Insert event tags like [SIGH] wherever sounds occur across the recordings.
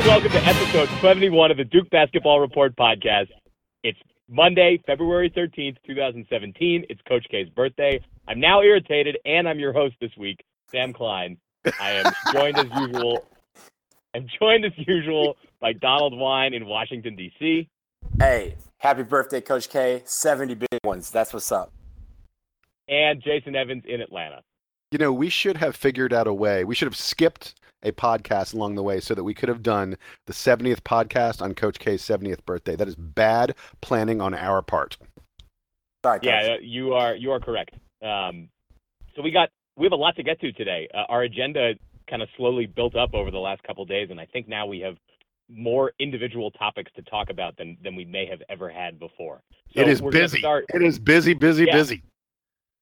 and welcome to episode 71 of the Duke Basketball Report podcast. It's Monday, February 13th, 2017. It's Coach K's birthday. I'm now irritated, and I'm your host this week, Sam Klein. I am joined as usual. I'm joined as usual by Donald Wine in Washington, D.C. Hey, happy birthday, Coach K. 70 big ones. That's what's up. And Jason Evans in Atlanta. You know, we should have figured out a way. We should have skipped a podcast along the way so that we could have done the 70th podcast on Coach K's 70th birthday. That is bad planning on our part. Sorry, Coach. Yeah, you are you are correct. Um, so we got we have a lot to get to today. Uh, our agenda kind of slowly built up over the last couple days, and I think now we have more individual topics to talk about than than we may have ever had before. So it is busy. Start, It is busy, busy, Yeah. busy.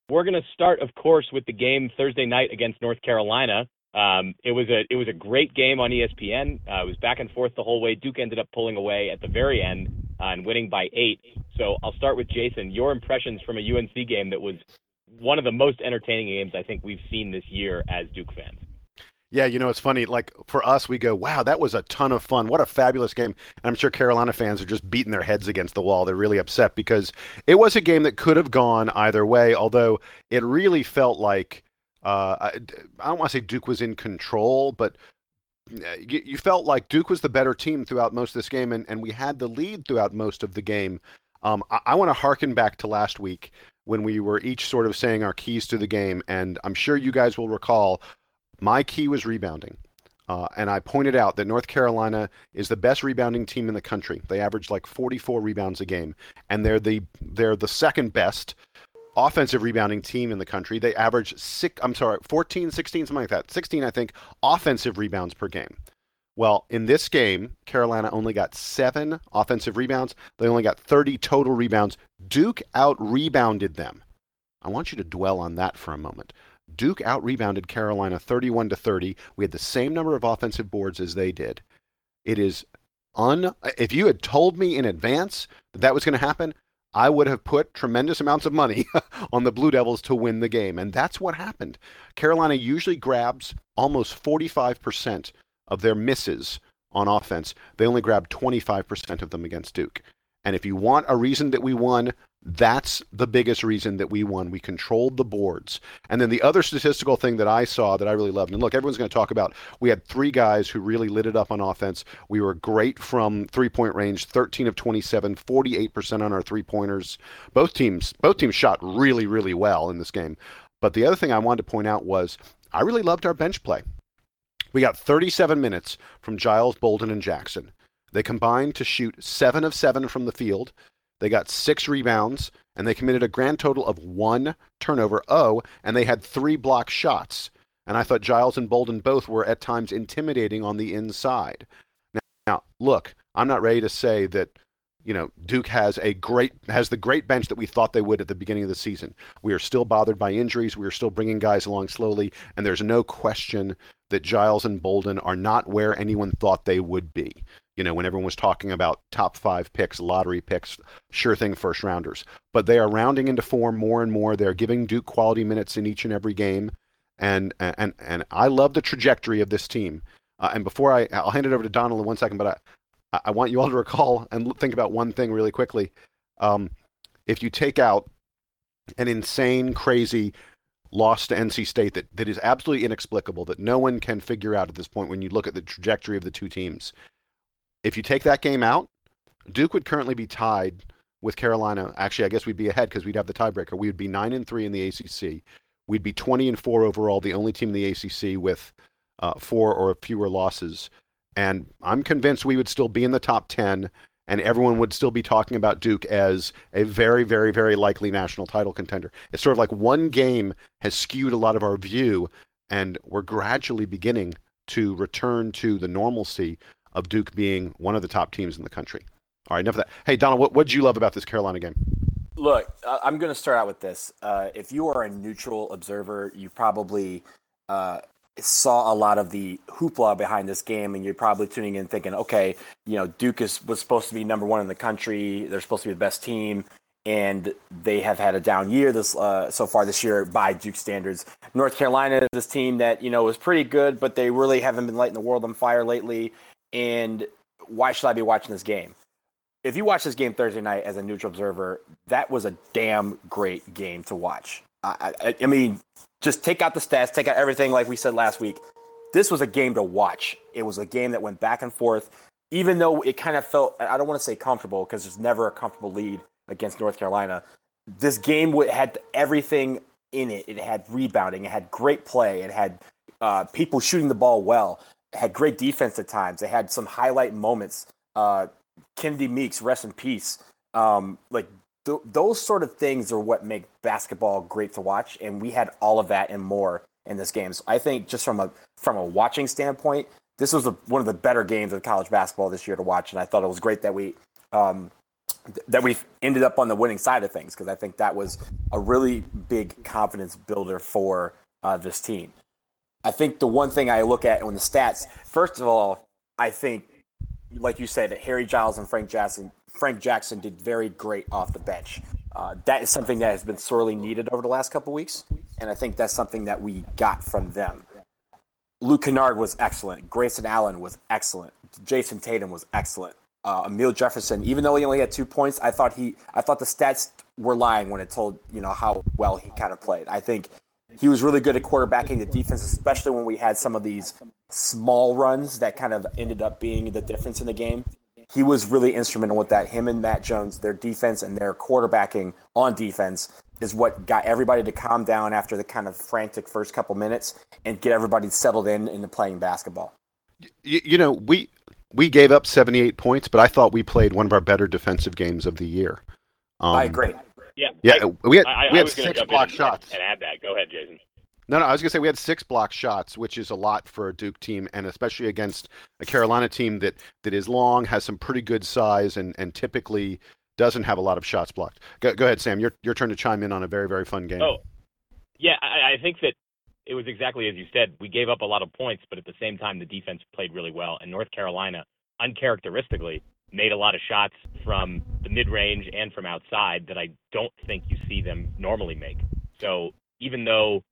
we're going to start, of course, with the game Thursday night against North Carolina. Um, it was a it was a great game on ESPN. Uh, it was back and forth the whole way. Duke ended up pulling away at the very end uh, and winning by eight. So I'll start with Jason. Your impressions from a UNC game that was one of the most entertaining games I think we've seen this year as Duke fans. Yeah, you know, it's funny. Like for us, we go, wow, that was a ton of fun. What a fabulous game. And I'm sure Carolina fans are just beating their heads against the wall. They're really upset because it was a game that could have gone either way, although it really felt like, uh, I, I don't want to say Duke was in control, but uh, you, you felt like Duke was the better team throughout most of this game, and, and we had the lead throughout most of the game. Um, I, I want to harken back to last week when we were each sort of saying our keys to the game, and I'm sure you guys will recall my key was rebounding. Uh, and I pointed out that North Carolina is the best rebounding team in the country. They average like 44 rebounds a game, and they're the they're the second best offensive rebounding team in the country. They average six, I'm sorry, 14, 16, something like that. 16, I think, offensive rebounds per game. Well, in this game, Carolina only got seven offensive rebounds. They only got 30 total rebounds. Duke out rebounded them. I want you to dwell on that for a moment. Duke out rebounded Carolina 31 to 30. We had the same number of offensive boards as they did. It is un. If you had told me in advance that that was going to happen, I would have put tremendous amounts of money [LAUGHS] on the Blue Devils to win the game. And that's what happened. Carolina usually grabs almost 45% of their misses on offense. They only grabbed 25% of them against Duke. And if you want a reason that we won, that's the biggest reason that we won. We controlled the boards. And then the other statistical thing that I saw that I really loved, and look, everyone's going to talk about, we had three guys who really lit it up on offense. We were great from three point range, 13 of 27, 48% on our three pointers. Both teams, both teams shot really, really well in this game. But the other thing I wanted to point out was I really loved our bench play. We got 37 minutes from Giles, Bolden, and Jackson. They combined to shoot seven of seven from the field. They got six rebounds, and they committed a grand total of one turnover, oh, and they had three block shots. And I thought Giles and Bolden both were at times intimidating on the inside. Now, now, look, I'm not ready to say that you know Duke has a great has the great bench that we thought they would at the beginning of the season. We are still bothered by injuries. We are still bringing guys along slowly, and there's no question that Giles and Bolden are not where anyone thought they would be. You know, when everyone was talking about top five picks, lottery picks, sure thing first rounders. But they are rounding into form more and more. They're giving Duke quality minutes in each and every game. And and and I love the trajectory of this team. Uh, and before I, I'll hand it over to Donald in one second, but I, I want you all to recall and think about one thing really quickly. Um, if you take out an insane, crazy loss to NC State that, that is absolutely inexplicable, that no one can figure out at this point when you look at the trajectory of the two teams. If you take that game out, Duke would currently be tied with Carolina. Actually, I guess we'd be ahead because we'd have the tiebreaker. We would be nine and three in the ACC. We'd be 20 and four overall, the only team in the ACC with uh, four or fewer losses. And I'm convinced we would still be in the top 10, and everyone would still be talking about Duke as a very, very, very likely national title contender. It's sort of like one game has skewed a lot of our view, and we're gradually beginning to return to the normalcy of Duke being one of the top teams in the country. All right, enough of that. Hey, Donald, what did you love about this Carolina game? Look, I'm going to start out with this. Uh, if you are a neutral observer, you probably uh, saw a lot of the hoopla behind this game, and you're probably tuning in thinking, okay, you know, Duke is was supposed to be number one in the country. They're supposed to be the best team, and they have had a down year this uh, so far this year by Duke standards. North Carolina is this team that you know was pretty good, but they really haven't been lighting the world on fire lately. And why should I be watching this game? If you watch this game Thursday night as a neutral observer, that was a damn great game to watch. I, I, I mean, just take out the stats, take out everything like we said last week. This was a game to watch. It was a game that went back and forth, even though it kind of felt, I don't want to say comfortable because there's never a comfortable lead against North Carolina. This game had everything in it. It had rebounding, it had great play, it had uh, people shooting the ball well, had great defense at times, They had some highlight moments. Uh, Kennedy Meeks, rest in peace. Um, like th- those sort of things are what make basketball great to watch, and we had all of that and more in this game. So I think just from a from a watching standpoint, this was a, one of the better games of college basketball this year to watch, and I thought it was great that we um, th- that we ended up on the winning side of things because I think that was a really big confidence builder for uh, this team. I think the one thing I look at on the stats, first of all, I think, like you said, that Harry Giles and Frank Jackson Frank Jackson did very great off the bench. Uh, that is something that has been sorely needed over the last couple weeks, and I think that's something that we got from them. Luke Kennard was excellent. Grayson Allen was excellent. Jayson Tatum was excellent. Uh, Amile Jefferson, even though he only had two points, I thought he, I thought the stats were lying when it told you know how well he kind of played. I think he was really good at quarterbacking the defense, especially when we had some of these small runs that kind of ended up being the difference in the game he was really instrumental with that. Him and Matt Jones, their defense and their quarterbacking on defense is what got everybody to calm down after the kind of frantic first couple minutes and get everybody settled in into playing basketball. You, you know, we we gave up 78 points, but I thought we played one of our better defensive games of the year. Um, I agree. Yeah, yeah, I, we had I, we had six block shots. And add that. Go ahead, Jason. No, no, I was gonna say we had six block shots, which is a lot for a Duke team, and especially against a Carolina team that that is long, has some pretty good size, and and typically doesn't have a lot of shots blocked. Go, go ahead, Sam. Your your turn to chime in on a very very fun game. Oh, yeah, I, I think that it was exactly as you said. We gave up a lot of points, but at the same time, the defense played really well, and North Carolina, uncharacteristically, made a lot of shots from the mid range and from outside that I don't think you see them normally make. So even though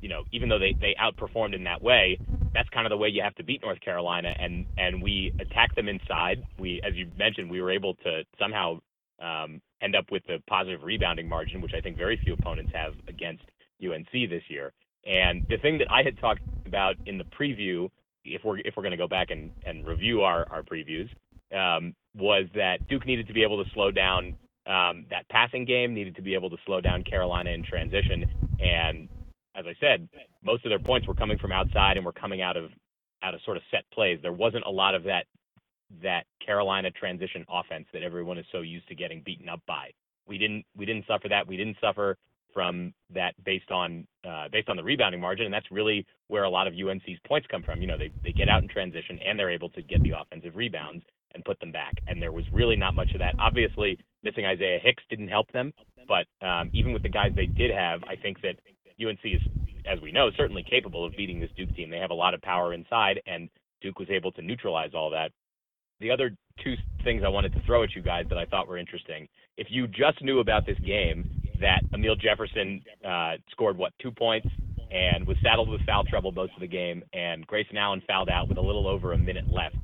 you know, even though they, they outperformed in that way, that's kind of the way you have to beat North Carolina. And, and we attacked them inside. We, as you mentioned, we were able to somehow um, end up with a positive rebounding margin, which I think very few opponents have against UNC this year. And the thing that I had talked about in the preview, if we're if we're going to go back and, and review our our previews, um, was that Duke needed to be able to slow down um, that passing game, needed to be able to slow down Carolina in transition, and as I said, most of their points were coming from outside and were coming out of out of sort of set plays. There wasn't a lot of that that Carolina transition offense that everyone is so used to getting beaten up by. We didn't we didn't suffer that. We didn't suffer from that based on uh, based on the rebounding margin, and that's really where a lot of UNC's points come from. You know, they they get out in transition and they're able to get the offensive rebounds and put them back. And there was really not much of that. Obviously, missing Isaiah Hicks didn't help them, but um, even with the guys they did have, I think that UNC is, as we know, certainly capable of beating this Duke team. They have a lot of power inside, and Duke was able to neutralize all that. The other two things I wanted to throw at you guys that I thought were interesting. If you just knew about this game, that Amile Jefferson uh, scored what two points and was saddled with foul trouble most of the game, and Grayson Allen fouled out with a little over a minute left.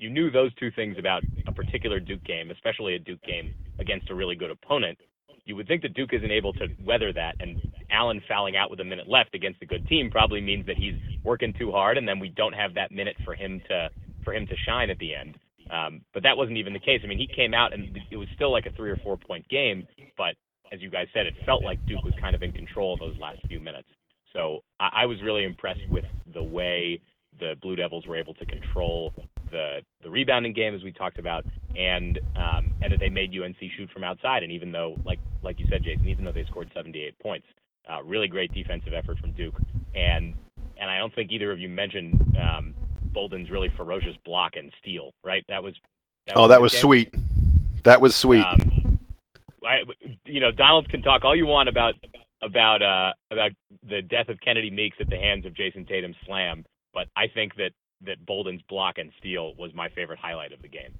You knew those two things about a particular Duke game, especially a Duke game against a really good opponent, you would think that Duke isn't able to weather that, and Allen fouling out with a minute left against a good team probably means that he's working too hard, and then we don't have that minute for him to for him to shine at the end. Um, but that wasn't even the case. I mean, he came out and it was still like a three or four point game, but as you guys said, it felt like Duke was kind of in control those last few minutes. So I, I was really impressed with the way the Blue Devils were able to control the the rebounding game as we talked about, and um, and that they made UNC shoot from outside. And even though, like like you said, Jason, even though they scored 78 points, uh, really great defensive effort from Duke. And and I don't think either of you mentioned um, Bolden's really ferocious block and steal. Right? That was. That oh, was that was game. sweet. That was sweet. Um, I, you know, Donald can talk all you want about about uh, about the death of Kennedy Meeks at the hands of Jayson Tatum's slam, but I think that that Bolden's block and steal was my favorite highlight of the game.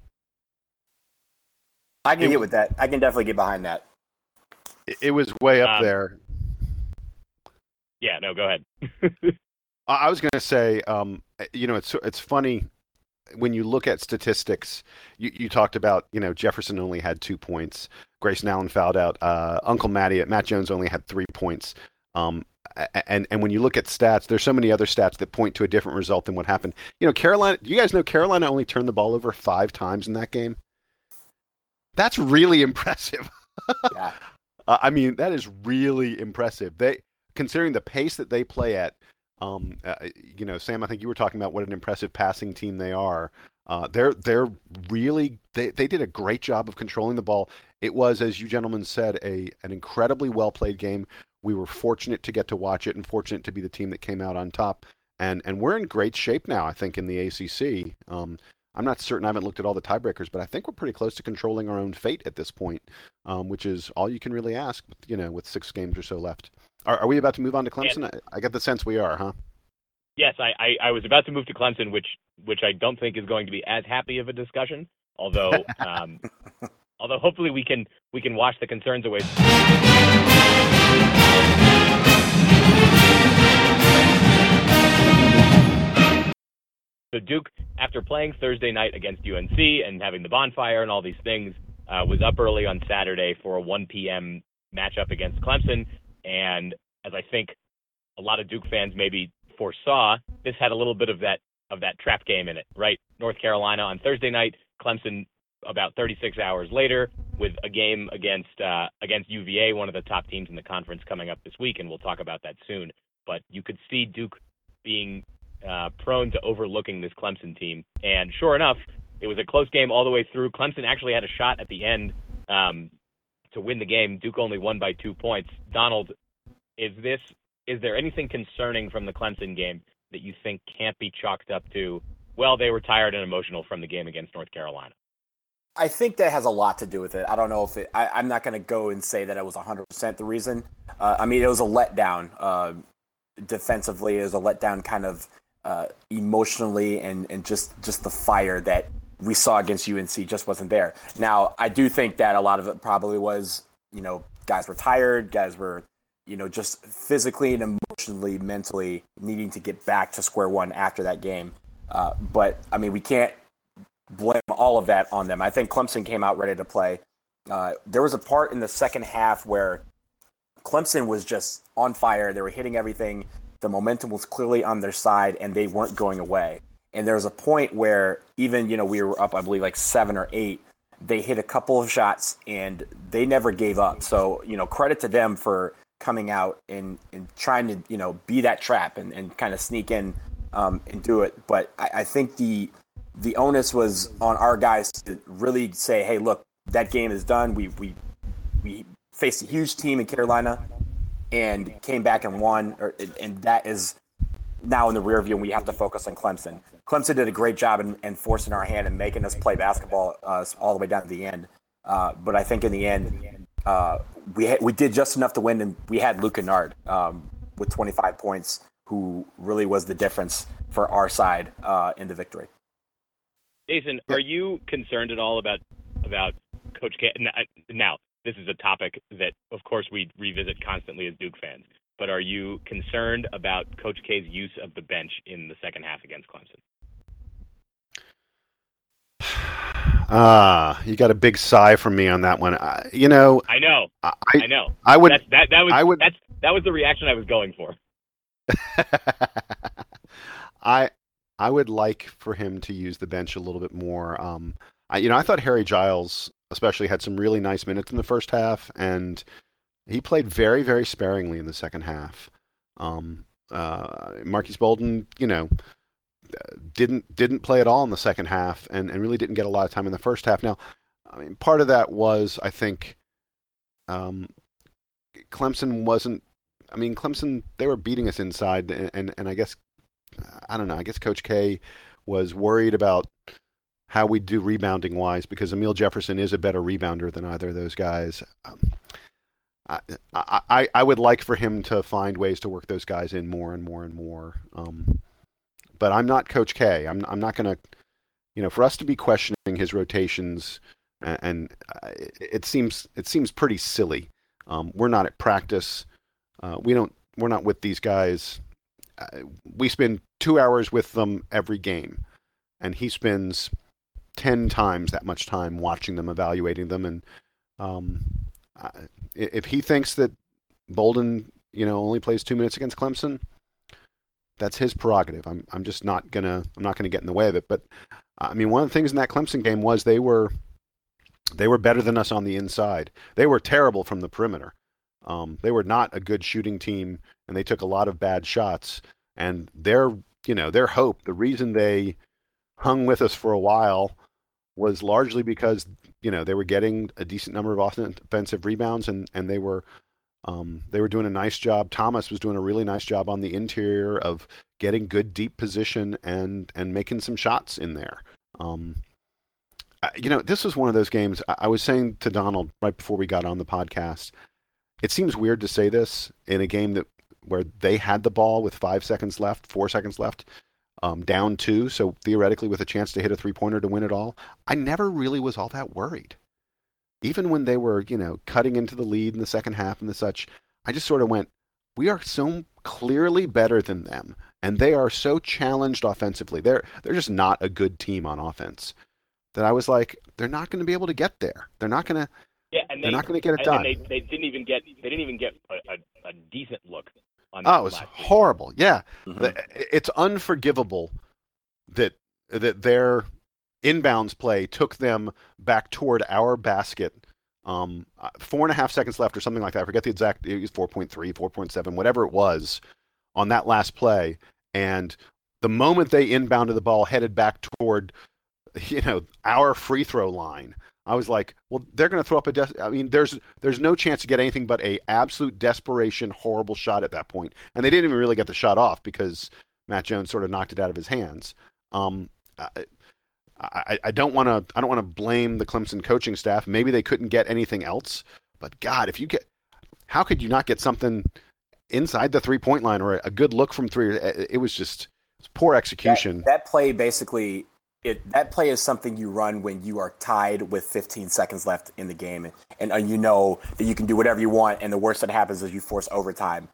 I can it, get with that. I can definitely get behind that. It was way up um, there. Yeah, no, go ahead. [LAUGHS] I was going to say, um, you know, it's it's funny. when you look at statistics, you, you talked about you know Jefferson only had two points. Grayson Allen fouled out. Uh, Uncle Matty, Matt Jones only had three points. Um, and and when you look at stats, there's so many other stats that point to a different result than what happened. You know, Carolina. Do you guys know Carolina only turned the ball over five times in that game. That's really [LAUGHS] impressive. yeah. Uh, I mean, that is really impressive. They considering the pace that they play at. Um, uh, you know, Sam, I think you were talking about what an impressive passing team they are. Uh, they're they're really they, they did a great job of controlling the ball. It was, as you gentlemen said, a an incredibly well played game. We were fortunate to get to watch it and fortunate to be the team that came out on top. And and we're in great shape now, I think, in the ACC. Um, I'm not certain. I haven't looked at all the tiebreakers, but I think we're pretty close to controlling our own fate at this point, um, which is all you can really ask. You know, with six games or so left. Are, are we about to move on to Clemson? I, I get the sense we are, huh? Yes, I, I, I, was about to move to Clemson, which which I don't think is going to be as happy of a discussion. Although, [LAUGHS] um, although hopefully we can we can wash the concerns away. So Duke, after playing Thursday night against UNC and having the bonfire and all these things, uh, was up early on Saturday for a 1 p.m. matchup against Clemson. And as I think a lot of Duke fans maybe foresaw, this had a little bit of that of that trap game in it, right? North Carolina on Thursday night, Clemson about 36 hours later with a game against uh, against UVA, one of the top teams in the conference coming up this week, and we'll talk about that soon. But you could see Duke being uh, prone to overlooking this Clemson team. And sure enough, it was a close game all the way through. Clemson actually had a shot at the end um, to win the game. Duke only won by two points. Donald, is this is there anything concerning from the Clemson game that you think can't be chalked up to? Well, they were tired and emotional from the game against North Carolina. I think that has a lot to do with it. I don't know if it. I, am not going to go and say that it was 100% the reason. Uh, I mean, it was a letdown. Uh, defensively, it was a letdown kind of uh, emotionally and, and just just the fire that we saw against UNC just wasn't there. Now, I do think that a lot of it probably was, you know, guys were tired, guys were, you know, just physically and emotionally, mentally needing to get back to square one after that game. Uh, but I mean, we can't blame all of that on them. I think Clemson came out ready to play. Uh, there was a part in the second half where Clemson was just on fire. They were hitting everything. The momentum was clearly on their side, and they weren't going away. And there was a point where even you know we were up, I believe, like seven or eight. They hit a couple of shots, and they never gave up. So you know, credit to them for coming out and, and trying to you know be that trap and, and kind of sneak in um, and do it. But I, I think the the onus was on our guys to really say, hey, look, that game is done. We we we faced a huge team in Carolina and came back and won, or, and that is now in the rear view, and we have to focus on Clemson. Clemson did a great job in, in forcing our hand and making us play basketball uh, all the way down to the end. Uh, but I think in the end, uh, we we did just enough to win, and we had Luke Kennard um, with 25 points, who really was the difference for our side uh, in the victory. Jason, are you concerned at all about about Coach K? Now, this is a topic that, of course, we revisit constantly as Duke fans. But are you concerned about Coach K's use of the bench in the second half against Clemson? [SIGHS] Ah, you got a big sigh from me on that one. Uh, you know, I know, I, I know. I would. That's, that that was I would, that's that was the reaction I was going for. [LAUGHS] I I would like for him to use the bench a little bit more. Um, I, you know, I thought Harry Giles especially had some really nice minutes in the first half, and he played very, very sparingly in the second half. Um, uh, Marques Bolden, you know, didn't didn't play at all in the second half, and, and really didn't get a lot of time in the first half. Now, I mean, part of that was I think um, Clemson wasn't. I mean, Clemson they were beating us inside, and, and and I guess I don't know. I guess Coach K was worried about how we do rebounding wise because Amile Jefferson is a better rebounder than either of those guys. Um, I, I, I would like for him to find ways to work those guys in more and more and more. Um, but I'm not Coach K. I'm, I'm not to, you know, for us to be questioning his rotations, and, and uh, it seems it seems pretty silly. Um, we're not at practice. Uh, we don't. We're not with these guys. Uh, we spend two hours with them every game and he spends ten times that much time watching them, evaluating them, and um, if he thinks that Bolden, you know, only plays two minutes against Clemson, that's his prerogative. I'm I'm just not gonna I'm not gonna get in the way of it. But I mean, one of the things in that Clemson game was they were they were better than us on the inside. They were terrible from the perimeter. Um, they were not a good shooting team, and they took a lot of bad shots. And their you know their hope, the reason they hung with us for a while, was largely because you know they were getting a decent number of offensive rebounds, and and they were um, they were doing a nice job. Thomas was doing a really nice job on the interior of getting good deep position and and making some shots in there. Um, you know, this was one of those games. I, I was saying to Donald right before we got on the podcast. It seems weird to say this in a game that where they had the ball with five seconds left, four seconds left, um, down two, so theoretically with a chance to hit a three pointer to win it all. I never really was all that worried even when they were, you know, cutting into the lead in the second half and the such, I just sort of went, we are so clearly better than them, and they are so challenged offensively. They're they're just not a good team on offense. That I was like, they're not going to be able to get there. They're not going to. Yeah, and they, are not going to get it done. they, they didn't even get they didn't even get a, a, a decent look. On oh, it was horrible. Yeah, mm-hmm. it's unforgivable that that their inbounds play took them back toward our basket. Um, uh, four and a half seconds left or something like that. I forget the exact, it was 4.3, 4.7, whatever it was on that last play. And the moment they inbounded the ball, headed back toward, [LAUGHS] you know, our free throw line, I was like, well, they're going to throw up a. Des- I mean, there's there's no chance to get anything but a absolute desperation, horrible shot at that point. and they didn't even really get the shot off because Matt Jones sort of knocked it out of his hands. Um, I, I don't want to I don't want to blame the Clemson coaching staff. Maybe they couldn't get anything else, but God, if you get, how could you not get something inside the three point line or a good look from three? It was just it was poor execution. That, that, play basically it that play is something you run when you are tied with 15 seconds left in the game, and, and you know that you can do whatever you want, and the worst that happens is you force overtime.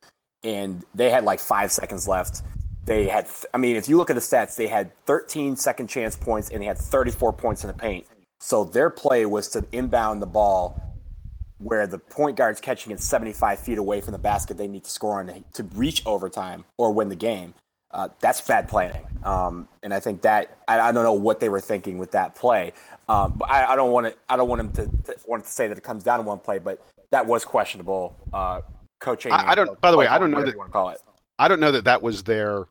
And they had like five seconds left they had, I mean, if you look at the stats, they had 13 second chance points and they had 34 points in the paint. So their play was to inbound the ball where the point guard's catching it 75 feet away from the basket they need to score on to reach overtime or win the game. Uh, that's bad planning. Um, and I think that I, I, don't know what they were thinking with that play. Um, but I, I, don't want to. I don't want them to, to, want to say that it comes down to one play, but that was questionable uh, coaching. I, I don't. By the way, I don't know that. You want to call it. I don't know that that was their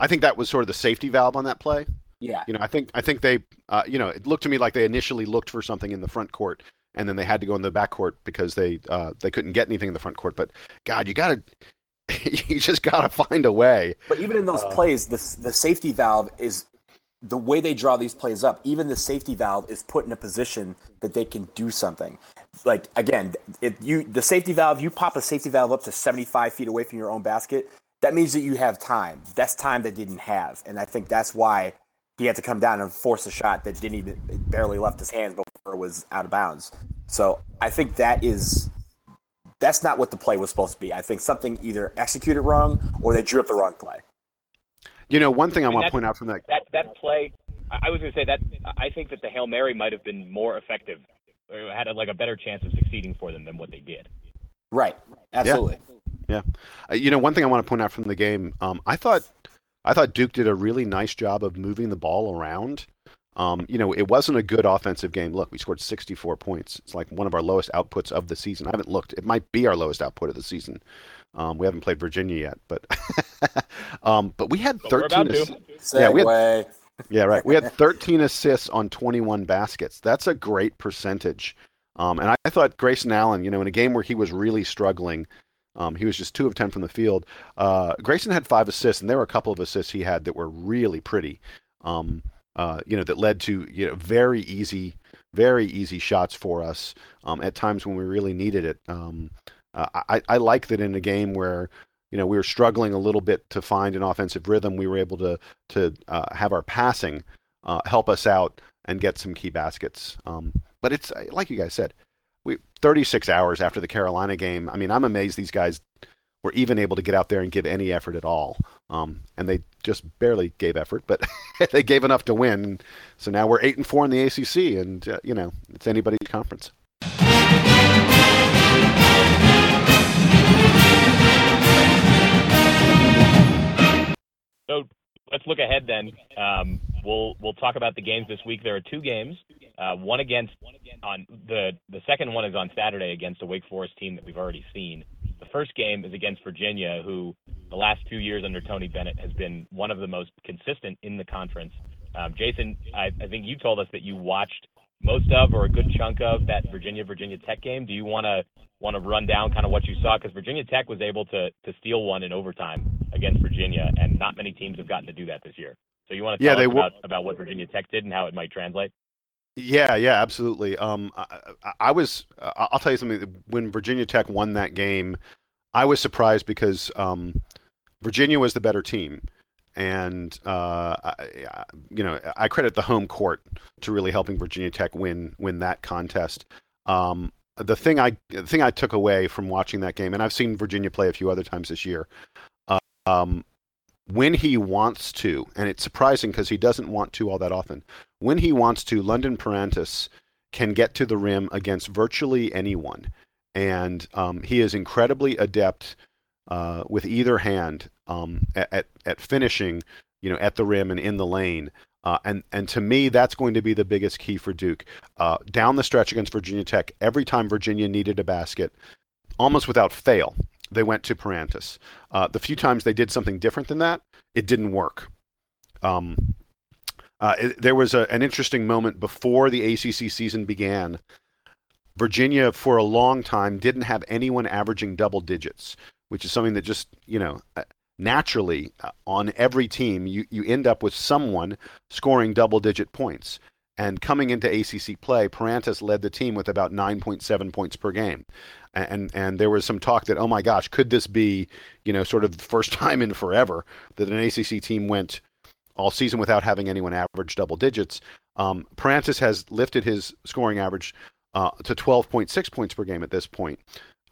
I think that was sort of the safety valve on that play. Yeah. You know, I think I think they, uh, you know, it looked to me like they initially looked for something in the front court, and then they had to go in the back court because they uh, they couldn't get anything in the front court. But God, you gotta, [LAUGHS] you just gotta find a way. But even in those uh, plays, the the safety valve is the way they draw these plays up. Even the safety valve is put in a position that they can do something. Like again, if you the safety valve, you pop a safety valve up to seventy five feet away from your own basket that means that you have time. That's time they didn't have, and I think that's why he had to come down and force a shot that didn't even barely left his hands before it was out of bounds. So I think that is that's not what the play was supposed to be. I think something either executed wrong or they drew up the wrong play. You know, one thing I, I mean, want to point out from that that that play, I was going to say that I think that the hail mary might have been more effective, or had a, like a better chance of succeeding for them than what they did. Right. Absolutely. Yeah. Yeah, uh, you know, one thing I want to point out from the game, um, I thought, I thought Duke did a really nice job of moving the ball around. Um, you know, it wasn't a good offensive game. Look, we scored 64 points. It's like one of our lowest outputs of the season. I haven't looked. It might be our lowest output of the season. Um, we haven't played Virginia yet, but [LAUGHS] um, but we had 13. Ass- yeah, we had, yeah, right. We had 13 assists on 21 baskets. That's a great percentage. Um, and I, I thought Grayson Allen, you know, in a game where he was really struggling, um, he was just two of ten from the field. Uh, Grayson had five assists, and there were a couple of assists he had that were really pretty. Um, uh, you know, that led to you know very easy, very easy shots for us um, at times when we really needed it. Um, uh, I, I like that in a game where you know we were struggling a little bit to find an offensive rhythm, we were able to to uh, have our passing uh, help us out and get some key baskets. Um, but it's like you guys said, we 36 hours after the Carolina game. I mean, I'm amazed these guys were even able to get out there and give any effort at all. Um, and they just barely gave effort, but [LAUGHS] they gave enough to win. So now we're eight and four in the ACC, and uh, you know it's anybody's conference. So let's look ahead then. Um, we'll we'll talk about the games this week. There are two games. Uh, one against on the the second one is on Saturday against a Wake Forest team that we've already seen. The first game is against Virginia, who the last two years under Tony Bennett has been one of the most consistent in the conference. Um, Jason, I, I think you told us that you watched most of or a good chunk of that Virginia Virginia Tech game. Do you want to want to run down kind of what you saw because Virginia Tech was able to to steal one in overtime against Virginia, and not many teams have gotten to do that this year. So you want to tell yeah, us about, about what Virginia Tech did and how it might translate? Yeah, yeah, absolutely. Um, I, I was. I'll tell you something. When Virginia Tech won that game, I was surprised because um, Virginia was the better team, and uh, I, you know I credit the home court to really helping Virginia Tech win win that contest. Um, the thing I the thing I took away from watching that game, and I've seen Virginia play a few other times this year. Uh, um, when he wants to, and it's surprising because he doesn't want to all that often. When he wants to, London Perrantes can get to the rim against virtually anyone, and um, he is incredibly adept uh, with either hand um, at, at finishing, you know, at the rim and in the lane. Uh, and and to me, that's going to be the biggest key for Duke. Uh, down the stretch against Virginia Tech, every time Virginia needed a basket, almost without fail, they went to Perrantes. Uh, the few times they did something different than that, it didn't work. Um, uh, it, there was a, an interesting moment before the ACC season began. Virginia, for a long time, didn't have anyone averaging double digits, which is something that just, you know, uh, naturally uh, on every team, you, you end up with someone scoring double digit points. And coming into ACC play, Perrantes led the team with about 9.7 points per game. And, and there was some talk that, oh my gosh, could this be, you know, sort of the first [LAUGHS] time in forever that an ACC team went all season without having anyone average double digits? Um, has lifted his scoring average uh, to 12.6 points per game at this point.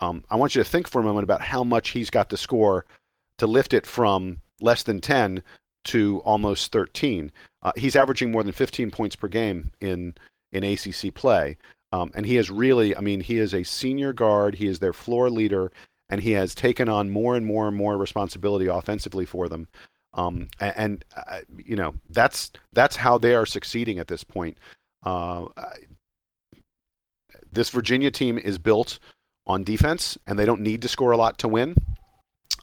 Um, I want you to think for a moment about how much he's got to score to lift it from less than 10 to almost 13. Uh, he's averaging more than 15 points per game in in ACC play, um, and he has really, I mean, he is a senior guard. He is their floor leader, and he has taken on more and more and more responsibility offensively for them. Um, and, uh, you know that's that's how they are succeeding at this point. Uh, this Virginia team is built on defense, and they don't need to score a lot to win.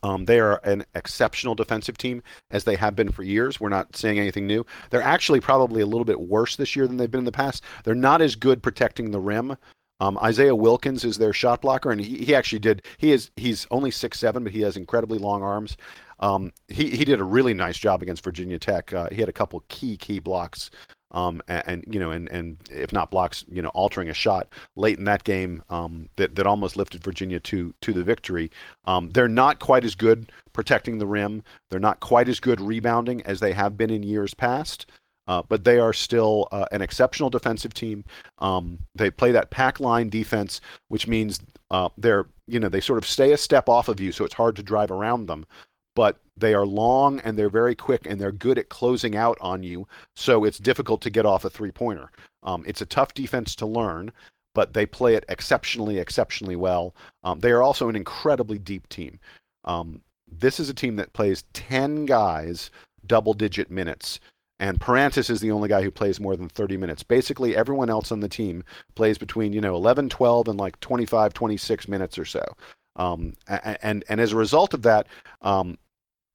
Um, they are an exceptional defensive team, as they have been for years. We're not saying anything new. They're actually probably a little bit worse this year than they've been in the past. They're not as good protecting the rim. Um, Isaiah Wilkins is their shot blocker, and he, he actually did. He is he's only six seven, but he has incredibly long arms. Um, he he did a really nice job against Virginia Tech. Uh, he had a couple key key blocks um, and, and, you know, and, and if not blocks, you know, altering a shot late in that game um, that that almost lifted Virginia to to the victory. Um, they're not quite as good protecting the rim. They're not quite as good rebounding as they have been in years past. Uh, but they are still uh, an exceptional defensive team. Um, they play that pack line defense, which means uh, they're you know they sort of stay a step off of you, so it's hard to drive around them but they are long and they're very quick and they're good at closing out on you. So it's difficult to get off a three pointer. Um, it's a tough defense to learn, but they play it exceptionally, exceptionally well. Um, they are also an incredibly deep team. Um, this is a team that plays 10 guys double digit minutes. And Perrantes is the only guy who plays more than 30 minutes. Basically, everyone else on the team plays between, you know, 11, 12, and like 25, 26 minutes or so. Um, and, and as a result of that, um,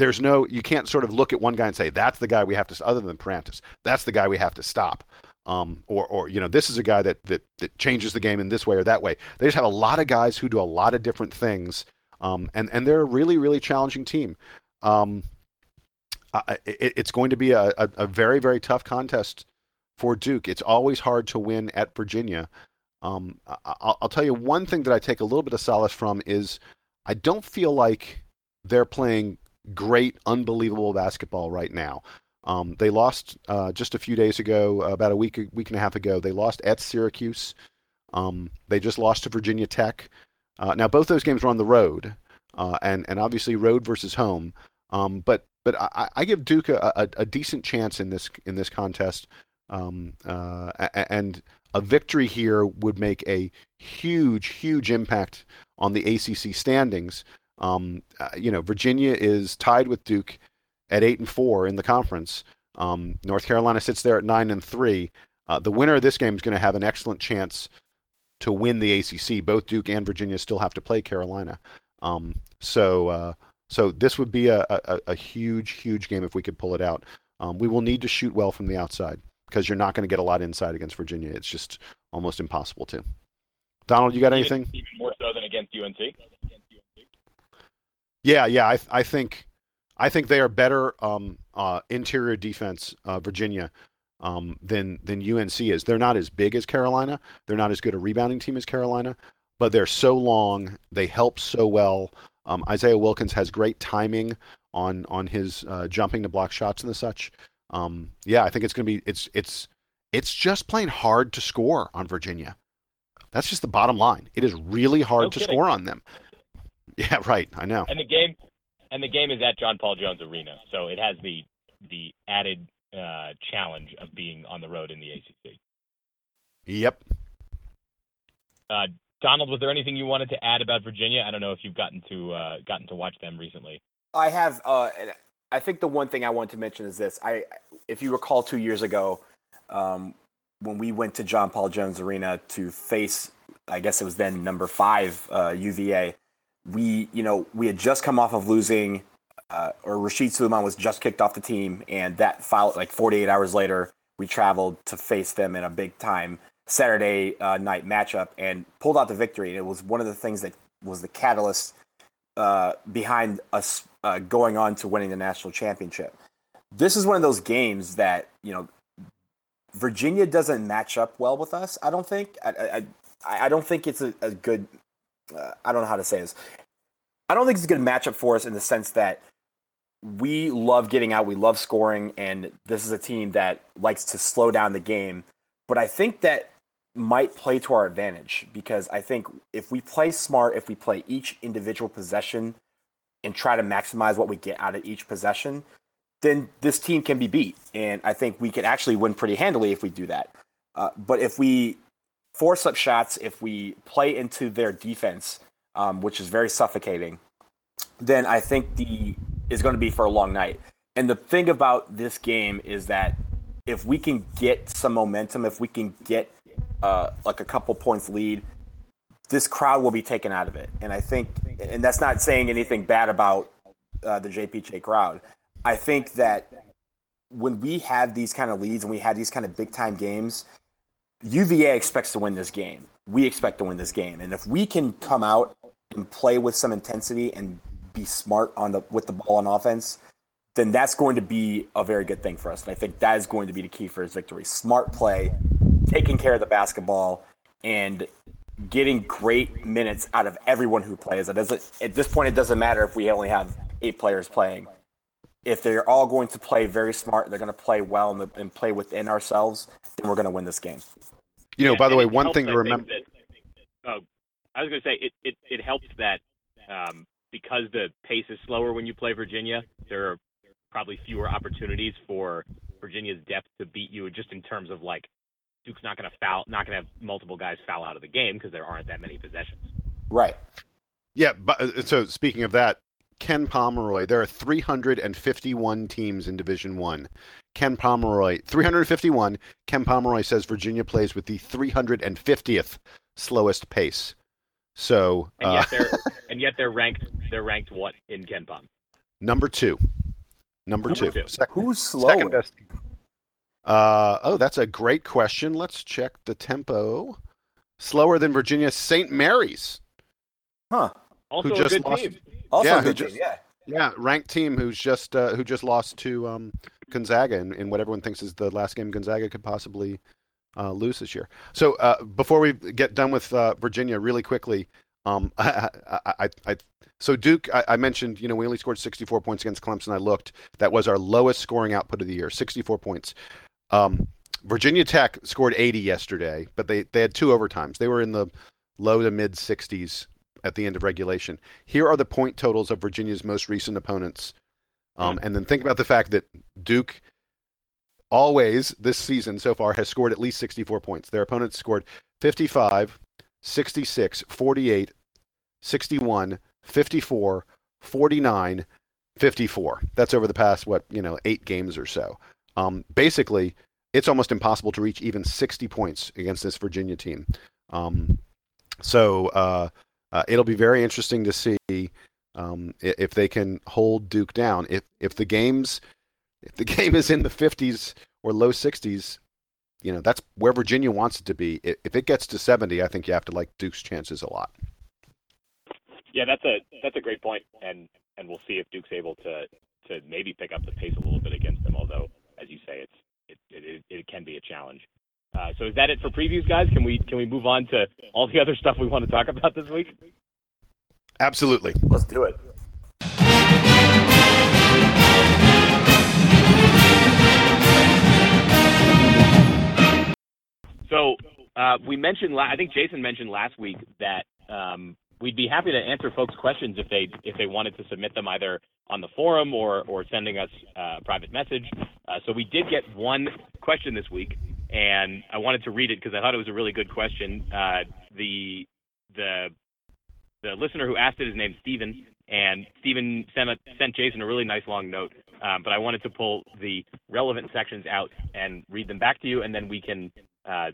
there's no you can't sort of look at one guy and say that's the guy we have to other than Perrantes that's the guy we have to stop. Um, or or you know this is a guy that, that that changes the game in this way or that way. They just have a lot of guys who do a lot of different things um, and and they're a really really challenging team. Um, it, it's going to be a, a, a, very very tough contest for Duke. It's always hard to win at Virginia. Um, I, I'll tell you one thing that I take a little bit of solace from is I don't feel like they're playing great, unbelievable basketball right now. Um, they lost uh, just a few days ago, about a week, week and a half ago. They lost at Syracuse. Um, they just lost to Virginia Tech. Uh, now, both those games were on the road, uh, and and obviously road versus home. Um, but but I, I, give Duke a, a, a, decent chance in this in this contest, um, uh, and a victory here would make a huge huge impact on the ACC standings. Um, uh, you know, Virginia is tied with Duke at eight and four in the conference. Um, North Carolina sits there at nine and three. Uh, the winner of this game is going to have an excellent chance to win the ACC. Both Duke and Virginia still have to play Carolina. Um, so uh, so this would be a, a, a, huge huge game if we could pull it out. Um, we will need to shoot well from the outside because you're not going to get a lot inside against Virginia. It's just almost impossible to. Donald, you got anything? Even, even more so than against UNC. Yeah, yeah. I I think I think they are better um, uh, interior defense, uh, Virginia, um, than than UNC is. They're not as big as Carolina. They're not as good a rebounding team as Carolina, but they're so long. They help so well. Um, Isaiah Wilkins has great timing on on his uh, jumping to block shots and the such. Um, yeah, I think it's going to be it's it's it's just plain hard to score on Virginia. That's just the bottom line. It is really hard no to score on them. Yeah, right. I know. And the game and the game is at John Paul Jones Arena, so it has the the added uh, challenge of being on the road in the ACC. Yep. Uh, Donald, was there anything you wanted to add about Virginia? I don't know if you've gotten to uh, gotten to watch them recently. I have. Uh, I think the one thing I want to mention is this. I, if you recall, two years ago, um, when we went to John Paul Jones Arena to face, I guess it was then number five uh, UVA we, you know, we had just come off of losing, uh, or Rasheed Sulaimon was just kicked off the team, and that followed like 48 hours later, we traveled to face them in a big time Saturday uh, night matchup and pulled out the victory. And it was one of the things that was the catalyst uh, behind us uh, going on to winning the national championship. This is one of those games that you know Virginia doesn't match up well with us. I don't think. I I, I don't think it's a, a good uh, I don't know how to say this. I don't think it's a good matchup for us in the sense that we love getting out, we love scoring, and this is a team that likes to slow down the game. But I think that might play to our advantage because I think if we play smart, if we play each individual possession and try to maximize what we get out of each possession, then this team can be beat. And I think we could actually win pretty handily if we do that. Uh, but if we force up shots, if we play into their defense, um, which is very suffocating, then I think the is going to be for a long night. And the thing about this game is that if we can get some momentum, if we can get uh, like a couple points lead, this crowd will be taken out of it. And I think, and that's not saying anything bad about uh, the JPJ crowd. I think that when we have these kind of leads and we have these kind of big time games, UVA expects to win this game. We expect to win this game, and if we can come out and play with some intensity and be smart on the with the ball on offense, then that's going to be a very good thing for us. And I think that is going to be the key for his victory: smart play, taking care of the basketball, and getting great minutes out of everyone who plays. It doesn't at this point. It doesn't matter if we only have eight players playing. If they're all going to play very smart, they're going to play well and, and play within ourselves, then we're going to win this game. You know, by the way, one thing to remember. That, oh, I was going to say it, it, it helps that um, because the pace is slower when you play Virginia, there are probably fewer opportunities for Virginia's depth to beat you just in terms of like Duke's not going to foul, not going to have multiple guys foul out of the game because there aren't that many possessions. Right. Yeah, but uh, so speaking of that, Ken Pomeroy, there are 351 teams in Division 1. Ken Pomeroy, 351. Ken Pomeroy says Virginia plays with the 350th slowest pace. So and yet uh, they're [LAUGHS] and yet they're ranked they're ranked what in KenPom? Number two. Number, number two. two. Second, Who's slowest? Best. Uh, oh, that's a great question. Let's check the tempo. Slower than Virginia St. Mary's. Huh. Also who just lost, team. Also yeah, good just, team, yeah. Yeah, ranked team who's just uh, who just lost to um, Gonzaga in, in, what everyone thinks is the last game Gonzaga could possibly uh, lose this year. So uh, before we get done with uh, Virginia, really quickly, um, [LAUGHS] I, I, I, so Duke, I, mentioned, you know, we only scored 64 points against Clemson. I looked, that was our lowest scoring output of the year, 64 points. Um, Virginia Tech scored 80 yesterday, but they, they had two overtimes. They were in the low to mid 60s at the end of regulation. Here are the point totals of Virginia's most recent opponents. Um, and then think about the fact that Duke always this season so far has scored at least 64 points. Their opponents scored 55, 66, 48, 61, 54, 49, 54. That's over the past what, you know, 8 games or so. Um, basically, it's almost impossible to reach even 60 points against this Virginia team. Um, so uh, uh, it'll be very interesting to see um, if they can hold Duke down. If if the games if the [LAUGHS] game is in the 50s or low 60s, you know that's where Virginia wants it to be. If it gets to 70, I think you have to like Duke's chances a lot. Yeah, that's a that's a great point, and and we'll see if Duke's able to to maybe pick up the pace a little bit against them. Although, as you say, it's it it, it can be a challenge. Uh, so is that it for previews, guys? Can we can we move on to all the other stuff we want to talk about this week? Absolutely. Let's do it. So uh, we mentioned, I think Jason mentioned last week that um, we'd be happy to answer folks' questions if they if they wanted to submit them either on the forum or or sending us uh, a private message. Uh, so we did get one question this week, and I wanted to read it because I thought it was a really good question. Uh, the the the listener who asked it is named Steven, and Steven sent a, sent Jason a really nice long note. Um, but I wanted to pull the relevant sections out and read them back to you, and then we can uh,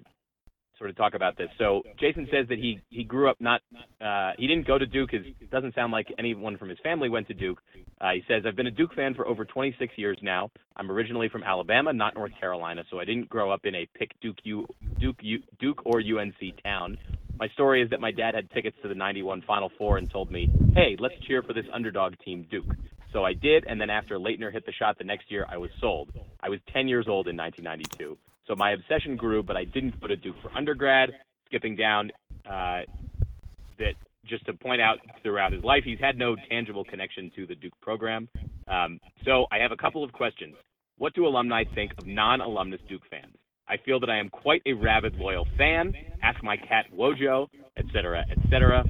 sort of talk about this. So Jason says that he he grew up not uh, he didn't go to Duke. it doesn't sound like anyone from his family went to Duke. Uh, he says I've been a Duke fan for over 26 years now. I'm originally from Alabama, not North Carolina, so I didn't grow up in a pick Duke U, Duke U, Duke or UNC town. My story is that my dad had tickets to the 91 Final Four and told me, "Hey, let's cheer for this underdog team, Duke." So I did, and then after Laettner hit the shot the next year, I was sold. I was 10 years old in 1992. So my obsession grew, but I didn't go to Duke for undergrad. Skipping down, uh, that just to point out throughout his life, he's had no tangible connection to the Duke program. Um, so I have a couple of questions. What do alumni think of non-alumnus Duke fans? I feel that I am quite a rabid, loyal fan. Ask my cat Wojo, etc., etc.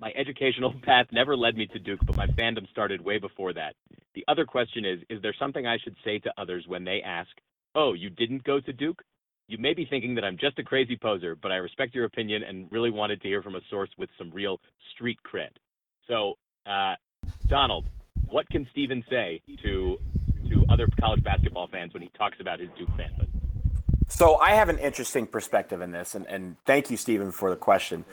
My educational [LAUGHS] path never led me to Duke, but my fandom started way before that. The other question is Is there something I should say to others when they ask, Oh, you didn't go to Duke? You may be thinking that I'm just a crazy poser, but I respect your opinion and really wanted to hear from a source with some real street cred. So, uh, Donald, what can Steven say to to other college basketball fans when he talks about his Duke fanhood? So I have an interesting perspective in this, and, and thank you, Stephen, for the question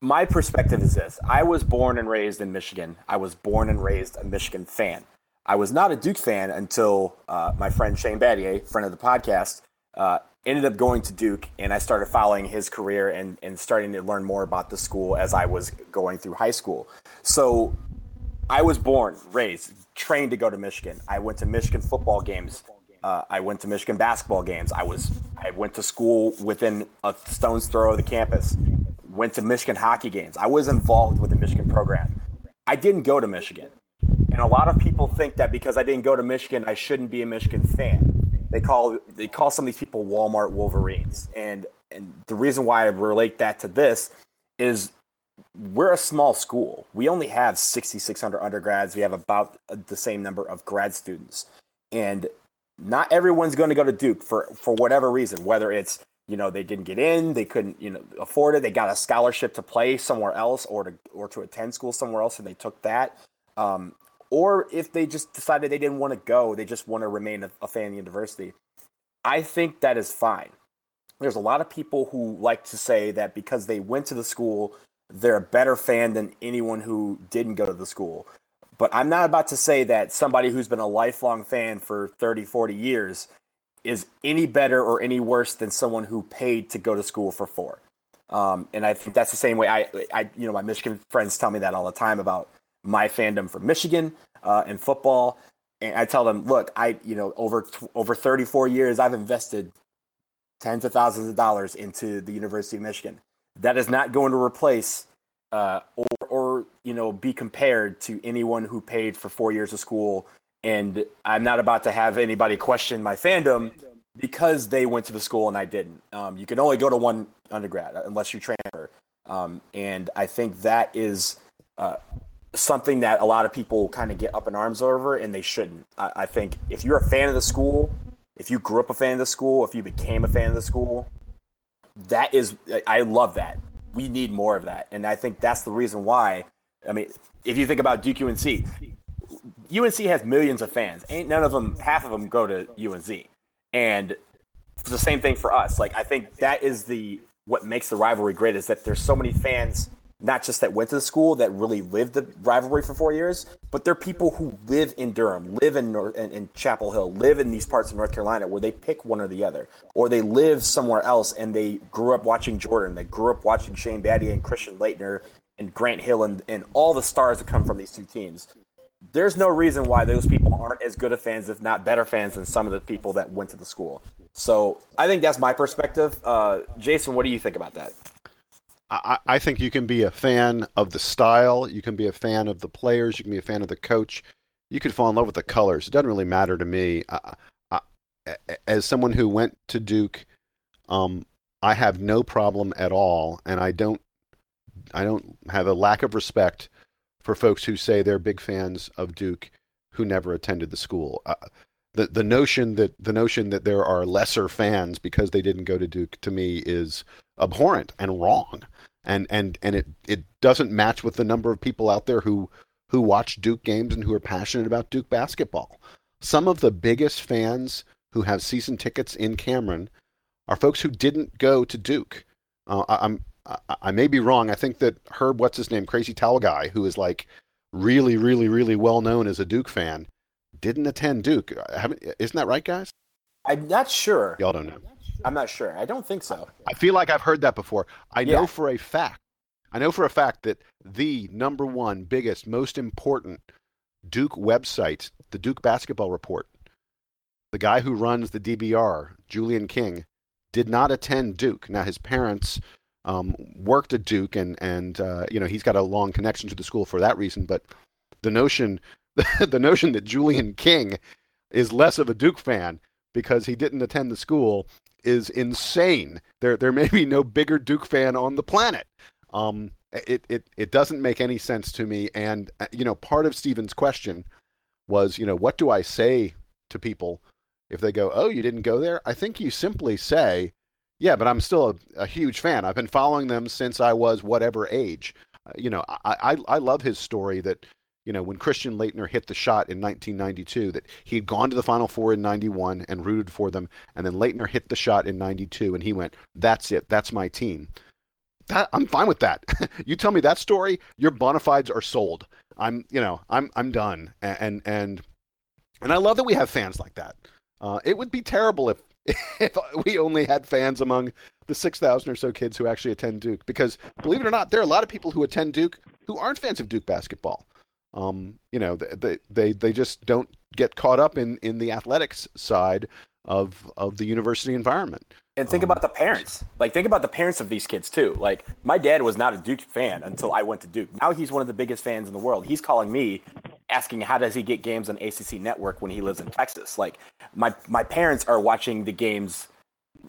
my perspective is this I was born and raised in Michigan. I was born and raised a Michigan fan. I was not a Duke fan until uh, my friend Shane Battier, friend of the podcast, uh, ended up going to Duke, and I started following his career and, and starting to learn more about the school as I was going through high school. So I was born, raised, trained to go to Michigan. I went to Michigan football games. Uh, I went to Michigan basketball games. I was I went to school within a stone's throw of the campus went to Michigan hockey games. I was involved with the Michigan program. I didn't go to Michigan. And a lot of people think that because I didn't go to Michigan, I shouldn't be a Michigan fan. They call they call some of these people Walmart Wolverines. And and the reason why I relate that to this is we're a small school. We only have 6,600 undergrads. We have about the same number of grad students. And not everyone's going to go to Duke for, for whatever reason, whether it's you know they didn't get in they couldn't you know afford it they got a scholarship to play somewhere else or to or to attend school somewhere else and they took that. Um, or if they just decided they didn't want to go they just want to remain a, a fan of the university i think that is fine. There's a lot of people who like to say that because they went to the school they're a better fan than anyone who didn't go to the school but i'm not about to say that somebody who's been a lifelong fan for 30 40 years is any better or any worse than someone who paid to go to school for four. Um, and I think that's the same way I, I, you know, my Michigan friends tell me that all the time about my fandom for Michigan uh, and football. And I tell them, look, I, you know, over over 34 years, I've invested tens of thousands of dollars into the University of Michigan. That is not going to replace uh, or, or you know be compared to anyone who paid for four years of school and I'm not about to have anybody question my fandom because they went to the school and I didn't. Um, you can only go to one undergrad unless you transfer. Um, and I think that is uh, something that a lot of people kind of get up in arms over, and they shouldn't. I, I think if you're a fan of the school, if you grew up a fan of the school, if you became a fan of the school, that is, I love that. We need more of that. And I think that's the reason why. I mean, if you think about Duke UNC, UNC has millions of fans. Ain't none of them, half of them go to UNC. And it's the same thing for us. Like, I think that is the, what makes the rivalry great is that there's so many fans not just that went to the school that really lived the rivalry for four years, but they're people who live in Durham, live in, in, in Chapel Hill, live in these parts of North Carolina where they pick one or the other, or they live somewhere else and they grew up watching Jordan, they grew up watching Shane Battier and Christian Laettner and Grant Hill and, and all the stars that come from these two teams. There's no reason why those people aren't as good of fans, if not better fans, than some of the people that went to the school. So I think that's my perspective. Uh, Jason, what do you think about that? I, I think you can be a fan of the style. You can be a fan of the players. You can be a fan of the coach. You can fall in love with the colors. It doesn't really matter to me. I, I, as someone who went to Duke, um, I have no problem at all, and I don't, I don't have a lack of respect for folks who say they're big fans of Duke who never attended the school. Uh, the the notion that the notion that there are lesser fans because they didn't go to Duke to me is abhorrent and wrong and and and it it doesn't match with the number of people out there who who watch Duke games and who are passionate about Duke basketball. Some of the biggest fans who have season tickets in Cameron are folks who didn't go to Duke. Uh, I, I'm I, I may be wrong. I think that Herb, what's his name, Crazy Towel guy, who is like really, really, really well known as a Duke fan, didn't attend Duke. Isn't that right, guys? I'm not sure. Y'all don't know. I'm not sure. I don't think so. I feel like I've heard that before. I yeah. know for a fact. I know for a fact that the number one, biggest, most important Duke website, the Duke Basketball Report, the guy who runs the DBR, Julian King, did not attend Duke. Now his parents um, worked at Duke, and and uh, you know he's got a long connection to the school for that reason. But the notion, [LAUGHS] the notion that Julian King is less of a Duke fan because he didn't attend the school is insane. There there may be no bigger Duke fan on the planet. Um, it it it doesn't make any sense to me. And uh, you know, part of Steven's question was, you know, what do I say to people if they go, "Oh, you didn't go there"? I think you simply say, "Yeah, but I'm still a, a huge fan. I've been following them since I was whatever age." Uh, you know, I, I I love his story that you know, when Christian Laettner hit the shot in 1992, that he had gone to the Final Four in 91 and rooted for them, and then Laettner hit the shot in 92, and he went, "That's it. That's my team." That, I'm fine with that. [LAUGHS] you tell me that story, your bona fides are sold. I'm, you know, I'm, I'm done. And and and I love that we have fans like that. Uh, it would be terrible if [LAUGHS] if we only had fans among the 6,000 or so kids who actually attend Duke. Because believe it or not, there are a lot of people who attend Duke who aren't fans of Duke basketball. Um, you know, they, they they just don't get caught up in in the athletics side of of the university environment. And think um, about the parents. Like think about the parents of these kids too. Like my dad was not a Duke fan until I went to Duke. Now he's one of the biggest fans in the world. He's calling me asking how does he get games on ACC network when he lives in Texas. Like my my parents are watching the games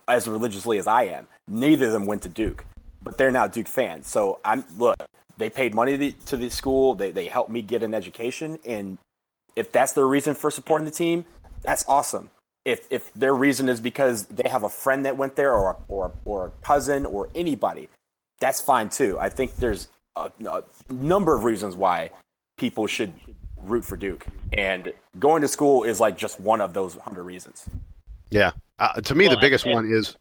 as religiously as I am. Neither of them went to Duke, but they're now Duke fans. So I'm look, they paid money to the, to the school. They they helped me get an education, and if that's their reason for supporting the team, that's awesome. If if their reason is because they have a friend that went there, or or or a cousin, or anybody, that's fine too. I think there's a, a number of reasons why people should root for Duke, and going to school is like just one of those hundred reasons. Yeah, uh, to me, well, the biggest one is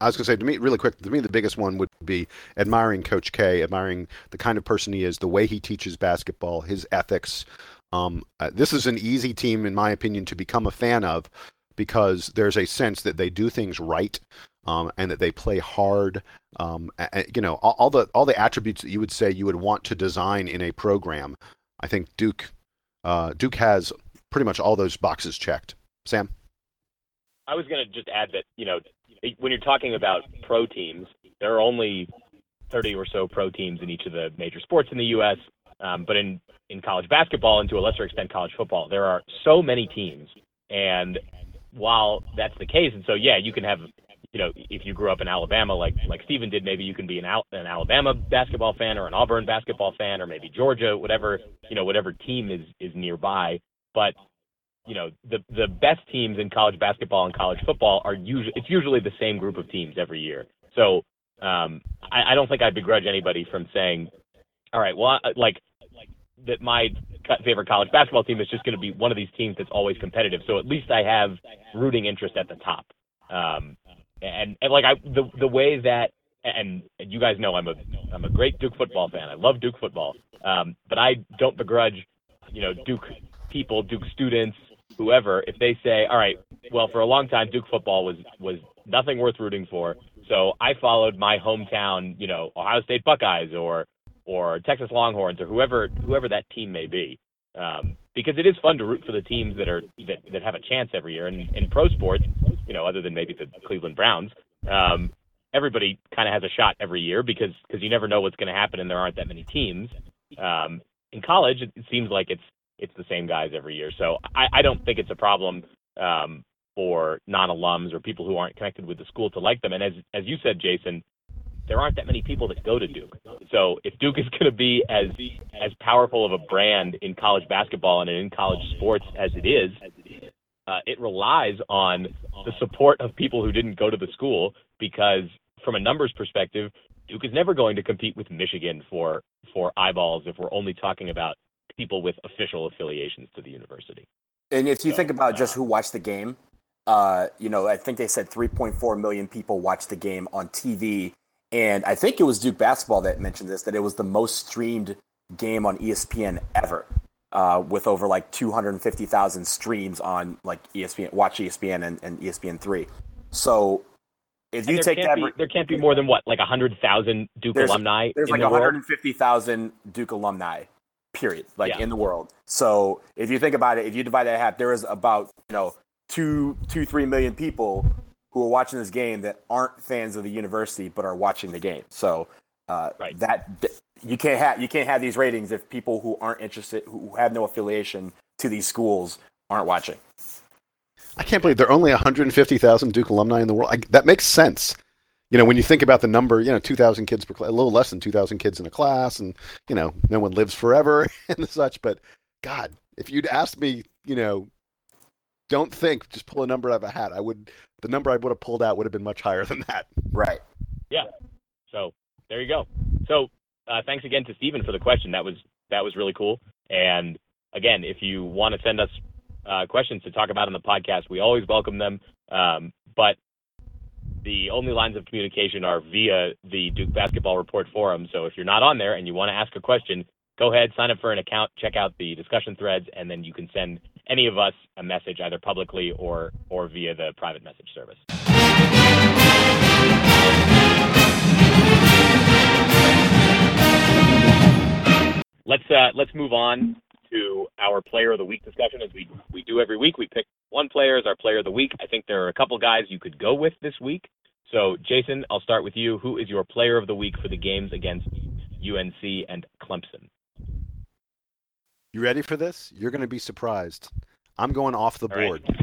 I was going to say to me, really quick, to me, the biggest one would be admiring Coach K, admiring the kind of person he is, the way he teaches basketball, his ethics. Um, uh, this is an easy team, in my opinion, to become a fan of because there's a sense that they do things right um, and that they play hard. Um, you know, all, all, the all the attributes that you would say you would want to design in a program. I think Duke uh, Duke has pretty much all those boxes checked. Sam. I was going to just add that you know when you're talking about pro teams, there are only 30 or so pro teams in each of the major sports in the U.S. Um, but in in college basketball and to a lesser extent college football, there are so many teams, and while that's the case, and so yeah, you can have you know, if you grew up in Alabama like like Steven did, maybe you can be an Al- an Alabama basketball fan or an Auburn basketball fan or maybe Georgia, whatever you know, whatever team is is nearby. But you know, the the best teams in college basketball and college football are usually it's usually the same group of teams every year. So um, I, I don't think I begrudge anybody from saying, all right, well, I, like that my favorite college basketball team is just going to be one of these teams that's always competitive. So at least I have rooting interest at the top. Um, and, and like I the the way that and, and you guys know I'm a I'm a great Duke football fan. I love Duke football. Um, but I don't begrudge, you know, Duke people, Duke students, whoever, if they say, all right, well, for a long time Duke football was was nothing worth rooting for. So I followed my hometown, you know, Ohio State Buckeyes or or Texas Longhorns or whoever whoever that team may be. Um, because it is fun to root for the teams that are that, that have a chance every year. And in pro sports, you know, other than maybe the Cleveland Browns, um, everybody kind of has a shot every year because because you never know what's going to happen and there aren't that many teams. Um, in college, it, it seems like it's it's the same guys every year. So I, I don't think it's a problem um, for non-alums or people who aren't connected with the school to like them. And as as you said, Jason, there aren't that many people that go to Duke. So if Duke is going to be as as powerful of a brand in college basketball and in college sports as it is, uh, it relies on the support of people who didn't go to the school because from a numbers perspective, Duke is never going to compete with Michigan for for eyeballs if we're only talking about people with official affiliations to the university. And if you so, think about uh, just who watched the game, uh, you know, I think they said 3.4 million people watched the game on TV and I think it was Duke basketball that mentioned this that it was the most streamed game on ESPN ever, uh, with over like 250,000 streams on like ESPN, Watch ESPN, and, and ESPN three. So if you take that, be, there can't be more than what like 100,000 Duke there's, alumni. There's like the 150,000 Duke alumni, period, like yeah. in the world. So if you think about it, if you divide that half, there is about you know two two three million people who are watching this game that aren't fans of the university but are watching the game. So uh, right. that you can't have you can't have these ratings if people who aren't interested who have no affiliation to these schools aren't watching. I can't believe there are only 150,000 Duke alumni in the world. I, that makes sense. You know, when you think about the number, you know, 2,000 kids per class, a little less than 2,000 kids in a class, and you know, no one lives forever [LAUGHS] and such. But God, if you'd asked me, you know, don't think, just pull a number out of a hat. I would the number I would have pulled out would have been much higher than that. Right. Yeah. So there you go. So uh, thanks again to Stephen for the question. That was that was really cool. And again, if you want to send us uh, questions to talk about on the podcast, we always welcome them. Um, but the only lines of communication are via the Duke Basketball Report forum. So if you're not on there and you want to ask a question, go ahead, sign up for an account, check out the discussion threads, and then you can send any of us a message either publicly or or via the private message service. Let's uh, let's move on to our player of the week discussion as we we do every week. We pick one player as our player of the week. I think there are a couple guys you could go with this week. So Jason, I'll start with you. Who is your player of the week for the games against UNC and Clemson? You ready for this? You're going to be surprised. I'm going off the board. Right.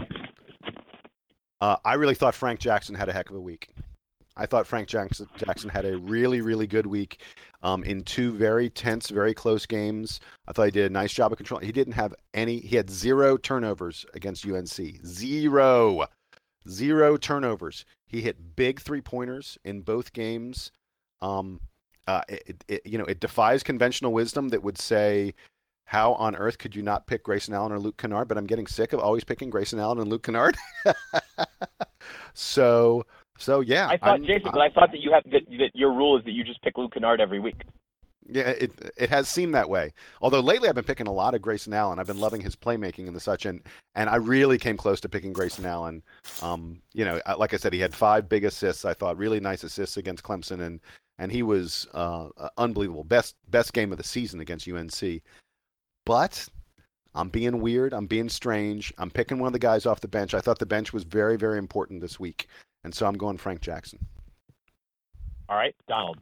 Uh, I really thought Frank Jackson had a heck of a week. I thought Frank Jackson, Jackson had a really, really good week um, in two very tense, very close games. I thought he did a nice job of control. He didn't have any, he had zero turnovers against UNC. Zero. Zero turnovers. He hit big three pointers in both games. Um, uh, it, it, you know, it defies conventional wisdom that would say how on earth could you not pick Grayson Allen or Luke Kennard? But I'm getting sick of always picking Grayson Allen and Luke Kennard. [LAUGHS] so, so yeah. I thought I'm, Jason, but I thought that you have that, that your rule is that you just pick Luke Kennard every week. Yeah, it it has seemed that way. Although lately I've been picking a lot of Grayson Allen. I've been loving his playmaking and the such, and and I really came close to picking Grayson Allen. Um, you know, like I said, he had five big assists. I thought really nice assists against Clemson, and and he was uh, unbelievable. Best best game of the season against UNC. But I'm being weird. I'm being strange. I'm picking one of the guys off the bench. I thought the bench was very, very important this week. And so I'm going Frank Jackson. All right, Donald.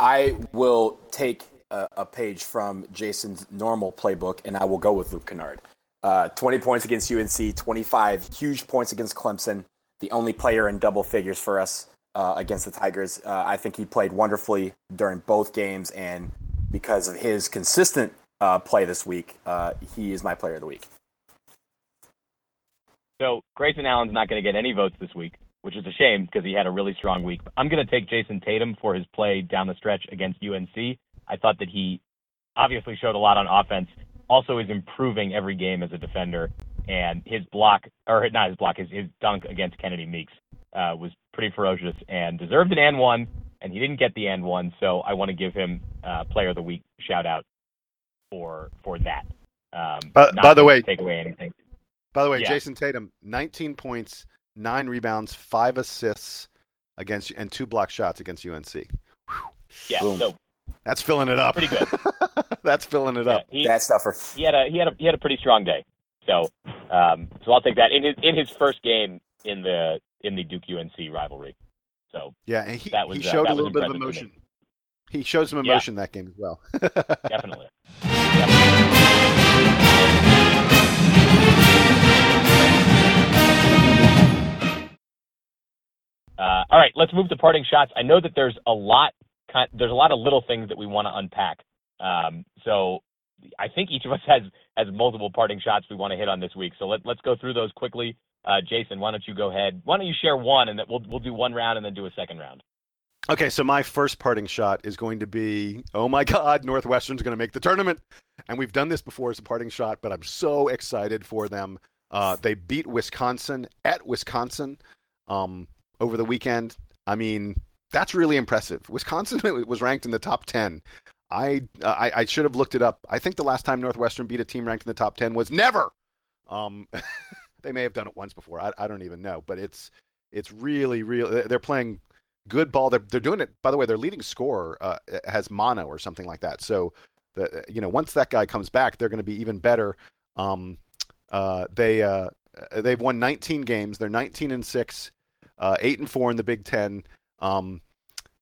I will take a, a page from Jason's normal playbook and I will go with Luke Kennard. Uh, 20 points against UNC, 25 huge points against Clemson. the only player in double figures for us uh, against the Tigers. Uh, I think he played wonderfully during both games, and because of his consistent uh, play this week, uh, he is my player of the week. So Grayson Allen's not going to get any votes this week, which is a shame because he had a really strong week. I'm going to take Jayson Tatum for his play down the stretch against UNC. I thought that he obviously showed a lot on offense, also is improving every game as a defender, and his block, or not his block, his, his dunk against Kennedy Meeks uh, was pretty ferocious and deserved an and one, and he didn't get the and one, so I want to give him uh, Player of the Week shout out for for that. Um, Uh, by the way- take away anything. By the way, Yeah. Jayson Tatum, 19 points, nine rebounds, five assists against and two block shots against UNC. Yeah, Boom. so That's filling it up. Pretty good. [LAUGHS] That's filling it yeah, up. he, That stuffer. he had a he had a he had a pretty strong day. So um, so I'll take that in his in his first game in the in the Duke UNC rivalry. So Yeah, and he, That was, he uh, showed that a little bit of emotion. He showed some Yeah. emotion that game as well. [LAUGHS] definitely. definitely. [LAUGHS] Uh, all right, let's move to parting shots. I know that there's a lot, there's a lot of little things that we want to unpack. Um, so I think each of us has has multiple parting shots we want to hit on this week. So let, let's go through those quickly. Uh, Jason, why don't you go ahead? Why don't you share one, and then we'll we'll do one round and then do a second round. Okay, so my first parting shot is going to be, oh my God, Northwestern's going to make the tournament, and we've done this before as a parting shot, but I'm so excited for them. Uh, they beat Wisconsin at Wisconsin um, over the weekend. I mean, that's really impressive. Wisconsin [LAUGHS] was ranked in the top ten. I, I I should have looked it up. I think the last time Northwestern beat a team ranked in the top ten was never. Um, [LAUGHS] they may have done it once before. I, I don't even know, but it's it's really really they're playing good ball. They're, they're doing it. By the way, their leading scorer uh, has mono or something like that. So, the, you know, once that guy comes back, they're going to be even better. Um, uh, they uh, they've won 19 games. They're 19 and six, uh, eight and four in the Big Ten. Um,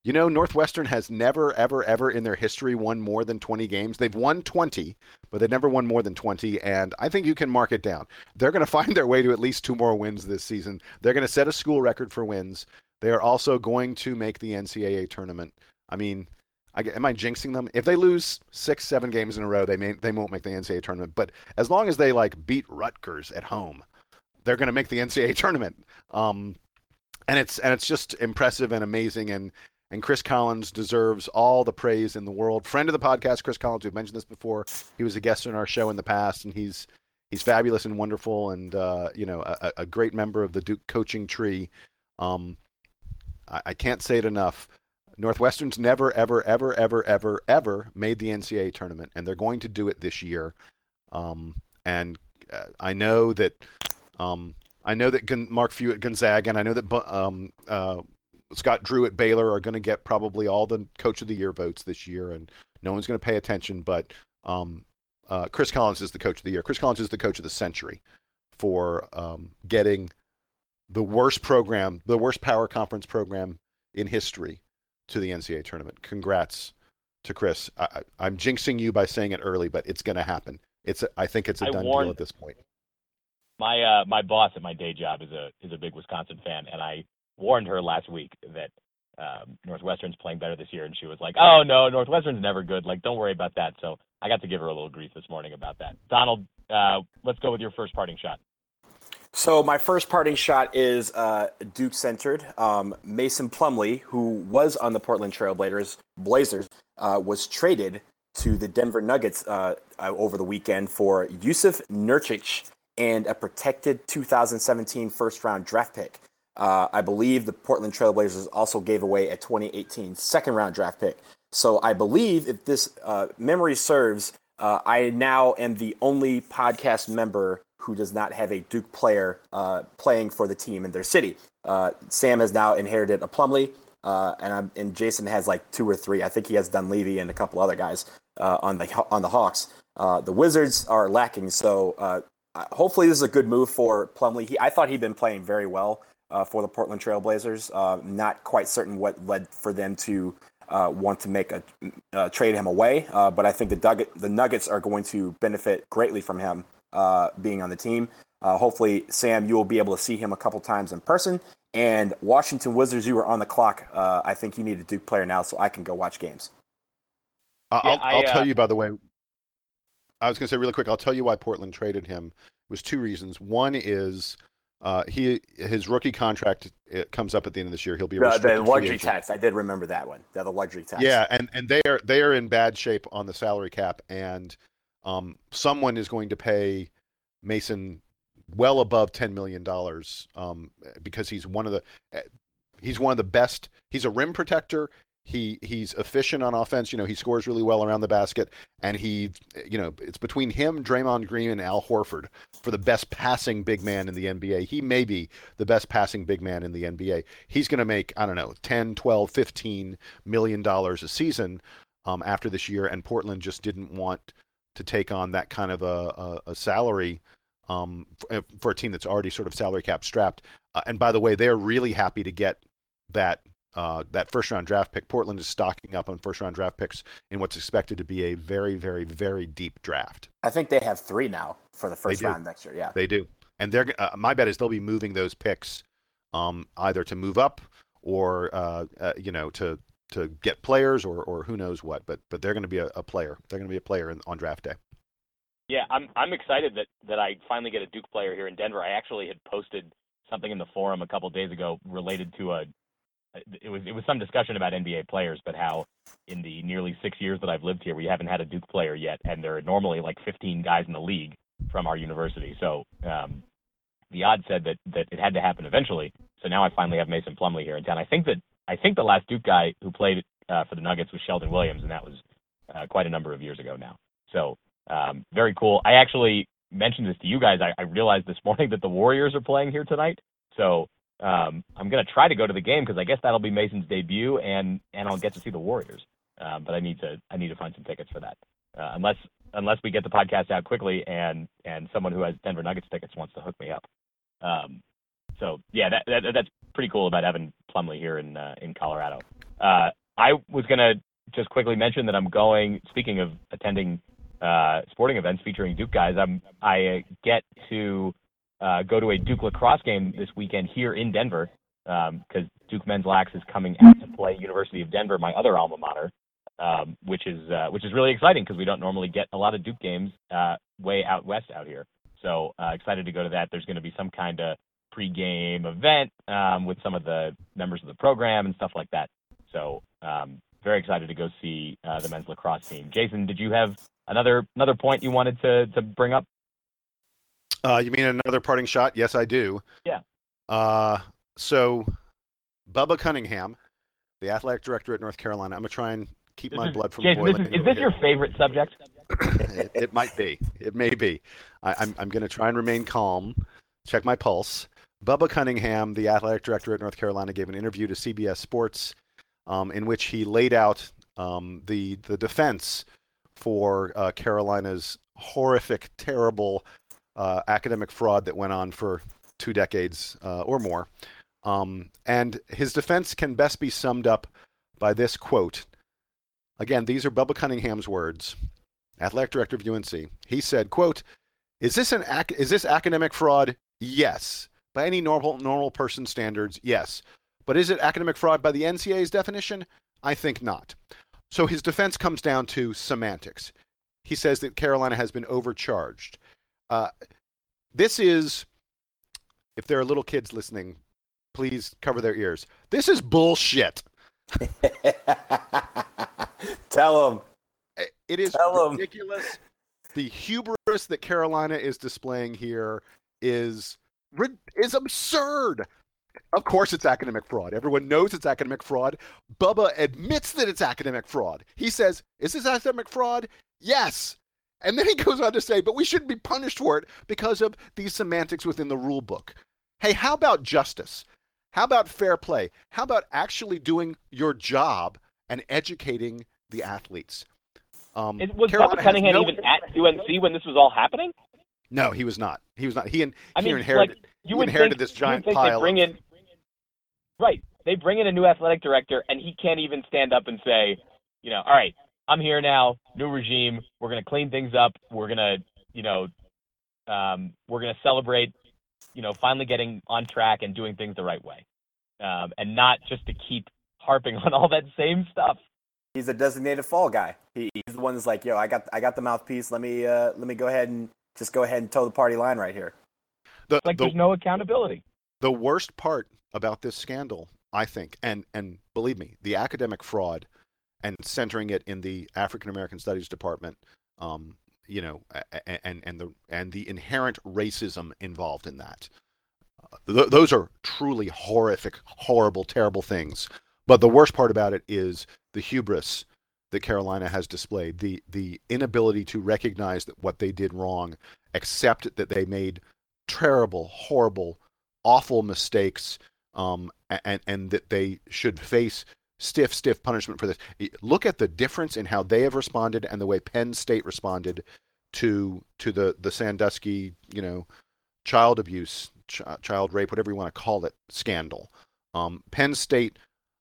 you know, Northwestern has never, ever, ever in their history won more than 20 games. They've won 20, but they've never won more than 20. And I think you can mark it down. They're going [LAUGHS] to find their way to at least two more wins this season. They're going to set a school record for wins. They are also going to make the NCAA tournament. I mean, I, am I jinxing them? If they lose six, seven games in a row, they may they won't make the NCAA tournament. But as long as they like beat Rutgers at home, they're going to make the NCAA tournament. Um, and it's and it's just impressive and amazing. And and Chris Collins deserves all the praise in the world. Friend of the podcast, Chris Collins. We've mentioned this before. He was a guest on our show in the past, and he's he's fabulous and wonderful, and uh, you know a, a great member of the Duke coaching tree. Um, I, I can't say it enough. Northwestern's never, ever, ever, ever, ever, ever made the NCAA tournament, and they're going to do it this year. Um, and uh, I know that um, I know that Gon- Mark Few at Gonzaga, and I know that um, uh, Scott Drew at Baylor are going to get probably all the Coach of the Year votes this year, and no one's going to pay attention. But um, uh, Chris Collins is the Coach of the Year. Chris Collins is the Coach of the century for um, getting the worst program, the worst power conference program in history to the NCAA tournament. Congrats to Chris. I, I'm jinxing you by saying it early, but it's going to happen. It's a, I think it's a I done warned- deal at this point. My uh, my boss at my day job is a is a big Wisconsin fan, and I warned her last week that um, Northwestern's playing better this year, and she was like, "Oh no, Northwestern's never good. Like, don't worry about that." So I got to give her a little grief this morning about that. Donald, uh, let's go with your first parting shot. So my first parting shot is uh, Duke centered. Um, Mason Plumlee, who was on the Portland Trailblazers, Blazers, uh, was traded to the Denver Nuggets uh, over the weekend for Jusuf Nurkic and a protected 2017 first round draft pick. Uh, I believe the Portland Trailblazers also gave away a 2018 second round draft pick. So I believe if this uh, memory serves, uh, I now am the only podcast member who does not have a Duke player uh, playing for the team in their city. Uh, Sam has now inherited a Plumlee, uh, and I'm, and Jason has like two or three. I think he has Dunleavy and a couple other guys on the on the Hawks. The Wizards are lacking, so hopefully this is a good move for Plumlee. He, I thought he'd been playing very well uh, for the Portland Trailblazers. Uh, not quite certain what led for them to uh, want to make a uh, trade him away, uh, but I think the Nugget, the Nuggets are going to benefit greatly from him uh, being on the team. Uh, hopefully, Sam, you will be able to see him a couple times in person. And Washington Wizards, you are on the clock. Uh, I think you need a Duke player now, so I can go watch games. Uh, I'll, I, I'll tell uh, you, by the way. I was going to say really quick. I'll tell you why Portland traded him. It was two reasons. One is uh, he his rookie contract comes up at the end of this year. He'll be a The, the luxury tax. I did remember that one. The, the luxury tax. Yeah, and and they are they are in bad shape on the salary cap, and um, someone is going to pay Mason well above ten million dollars um, because he's one of the eh, he's one of the best. He's a rim protector. He he's efficient on offense. You know, he scores really well around the basket, and he you know it's between him, Draymond Green, and Al Horford for the best passing big man in the NBA. He may be the best passing big man in the NBA. He's going to make I don't know 10, 12, 15 million dollars a season um, after this year, and Portland just didn't want to take on that kind of a, a, a salary um, for, for a team that's already sort of salary cap strapped. Uh, and by the way, they're really happy to get that uh, that first round draft pick. Portland is stocking up on first round draft picks in what's expected to be a very, very, very deep draft. I think they have three now for the first do. round next year. Yeah. They do, and they're uh, my bet is they'll be moving those picks um, either to move up or uh, uh, you know to to get players or or who knows what. But but they're going to be a, a player. They're going to be a player in, on draft day. Yeah, I'm I'm excited that that I finally get a Duke player here in Denver. I actually had posted something in the forum a couple days ago related to a it was it was some discussion about NBA players, but how in the nearly six years that I've lived here, we haven't had a Duke player yet, and there are normally like 15 guys in the league from our university. So um, the odds said that that it had to happen eventually. So now I finally have Mason Plumlee here in town. I think that I think the last Duke guy who played uh, for the Nuggets was Sheldon Williams, and that was uh, quite a number of years ago now. So um, very cool. I actually mentioned this to you guys. I, I realized this morning that the Warriors are playing here tonight. So um, I'm gonna try to go to the game because I guess that'll be Mason's debut, and and I'll get to see the Warriors. Um, but I need to I need to find some tickets for that. Uh, unless unless we get the podcast out quickly and and someone who has Denver Nuggets tickets wants to hook me up. Um, so yeah, that, that that's pretty cool about Evan Plumlee here in uh, in Colorado. Uh, I was gonna just quickly mention that I'm going. Speaking of attending uh, sporting events featuring Duke guys, I'm I get to uh, go to a Duke lacrosse game this weekend here in Denver because Duke men's lax is coming out to play University of Denver, my other alma mater, um, which is uh, which is really exciting because we don't normally get a lot of Duke games uh, way out west out here. So uh, excited to go to that. There's going to be some kind of pregame event um, with some of the members of the program and stuff like that. So um, very excited to go see uh, the men's lacrosse team. Jason, did you have another another point you wanted to to bring up? Uh, you mean another parting shot? Yes, I do. Yeah. Uh, so, Bubba Cunningham, the athletic director at North Carolina. I'm gonna try and keep This my is- blood from Jason, this boiling. is, is this your favorite subject? it, it might be. It may be. I, I'm I'm gonna try and remain calm. Check my pulse. Bubba Cunningham, the athletic director at North Carolina, gave an interview to CBS Sports, um, in which he laid out um, the the defense for uh, Carolina's horrific, terrible uh, academic fraud that went on for two decades uh, or more. Um, and his defense can best be summed up by this quote. Again, these are Bubba Cunningham's words, athletic director of UNC. He said, "quote Is this an ac- is this academic fraud? Yes, by any normal normal person standards, yes. But is it academic fraud by the NCAA's definition? I think not." So his defense comes down to semantics. He says that Carolina has been overcharged. Uh, this is, if there are little kids listening, please cover their ears. This is bullshit. [LAUGHS] Tell them. It is Tell 'em. ridiculous. The hubris that Carolina is displaying here is is absurd. Of course, it's academic fraud. Everyone knows it's academic fraud. Bubba admits that it's academic fraud. He says, "Is this academic fraud?" Yes. And then he goes on to say, "But we shouldn't be punished for it because of these semantics within the rule book." Hey, how about justice? How about fair play? How about actually doing your job and educating the athletes? Um, Is, was Carolina Cunningham no- even at UNC when this was all happening? No, he was not. He was not. He, in, I he mean, inherited. like you would inherited think, this giant pile They bring in, right? They bring in a new athletic director, and he can't even stand up and say, you know, all right, I'm here now, new regime. We're gonna clean things up. We're gonna, you know, Um, we're going to celebrate, you know, finally getting on track and doing things the right way, um, and not just to keep harping [LAUGHS] on all that same stuff. He's a designated fall guy. He, he's the one that's like, yo, I got I got the mouthpiece. Let me uh, let me go ahead and just go ahead and toe the party line right here. The, Like the, there's no accountability. the worst part about this scandal, I think, and and believe me, the academic fraud and centering it in the African American Studies Department, um, you know, and and the and the inherent racism involved in that. Uh, th- those are truly horrific, horrible, terrible things. But the worst part about it is the hubris that Carolina has displayed, the the inability to recognize that what they did wrong, accept that they made terrible, horrible, awful mistakes, um, and and that they should face stiff, stiff punishment for this. Look at the difference in how they have responded and the way Penn State responded to to the the Sandusky, you know, child abuse, ch- child rape, whatever you want to call it, scandal. Um, Penn State.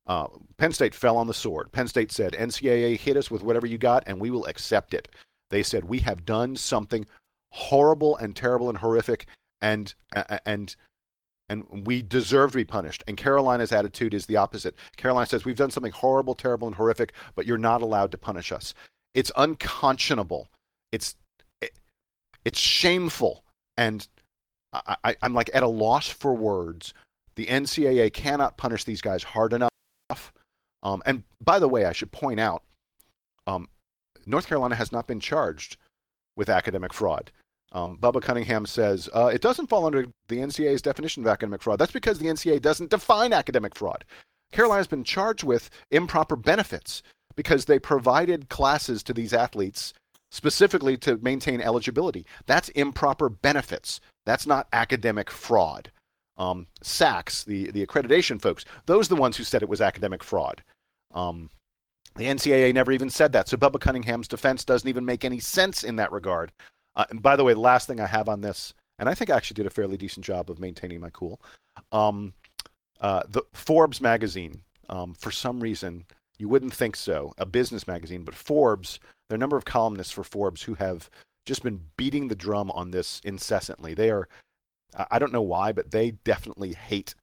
Uh, Penn State fell on the sword. Penn State said, "NCAA hit us with whatever you got, and we will accept it." They said, "We have done something horrible and terrible and horrific, and and and we deserve to be punished. And Carolina's attitude is the opposite. Carolina says we've done something horrible, terrible, and horrific, but you're not allowed to punish us. It's unconscionable. It's it, it's shameful, and I, I, I'm like at a loss for words. The NCAA cannot punish these guys hard enough. Um, and by the way, I should point out, um, North Carolina has not been charged with academic fraud. Um, Bubba Cunningham says uh, it doesn't fall under the NCAA's definition of academic fraud. That's because the NCAA doesn't define academic fraud. Carolina's been charged with improper benefits because they provided classes to these athletes specifically to maintain eligibility. That's improper benefits. That's not academic fraud. Um, SACS, the, the accreditation folks, those are the ones who said it was academic fraud. Um, the NCAA never even said that. So Bubba Cunningham's defense doesn't even make any sense in that regard. Uh, and by the way, last thing I have on this, and I think I actually did a fairly decent job of maintaining my cool. Um, uh, the Forbes magazine, um, for some reason, you wouldn't think so, a business magazine, but Forbes, there are a number of columnists for Forbes who have just been beating the drum on this incessantly. They are, I don't know why, but they definitely hate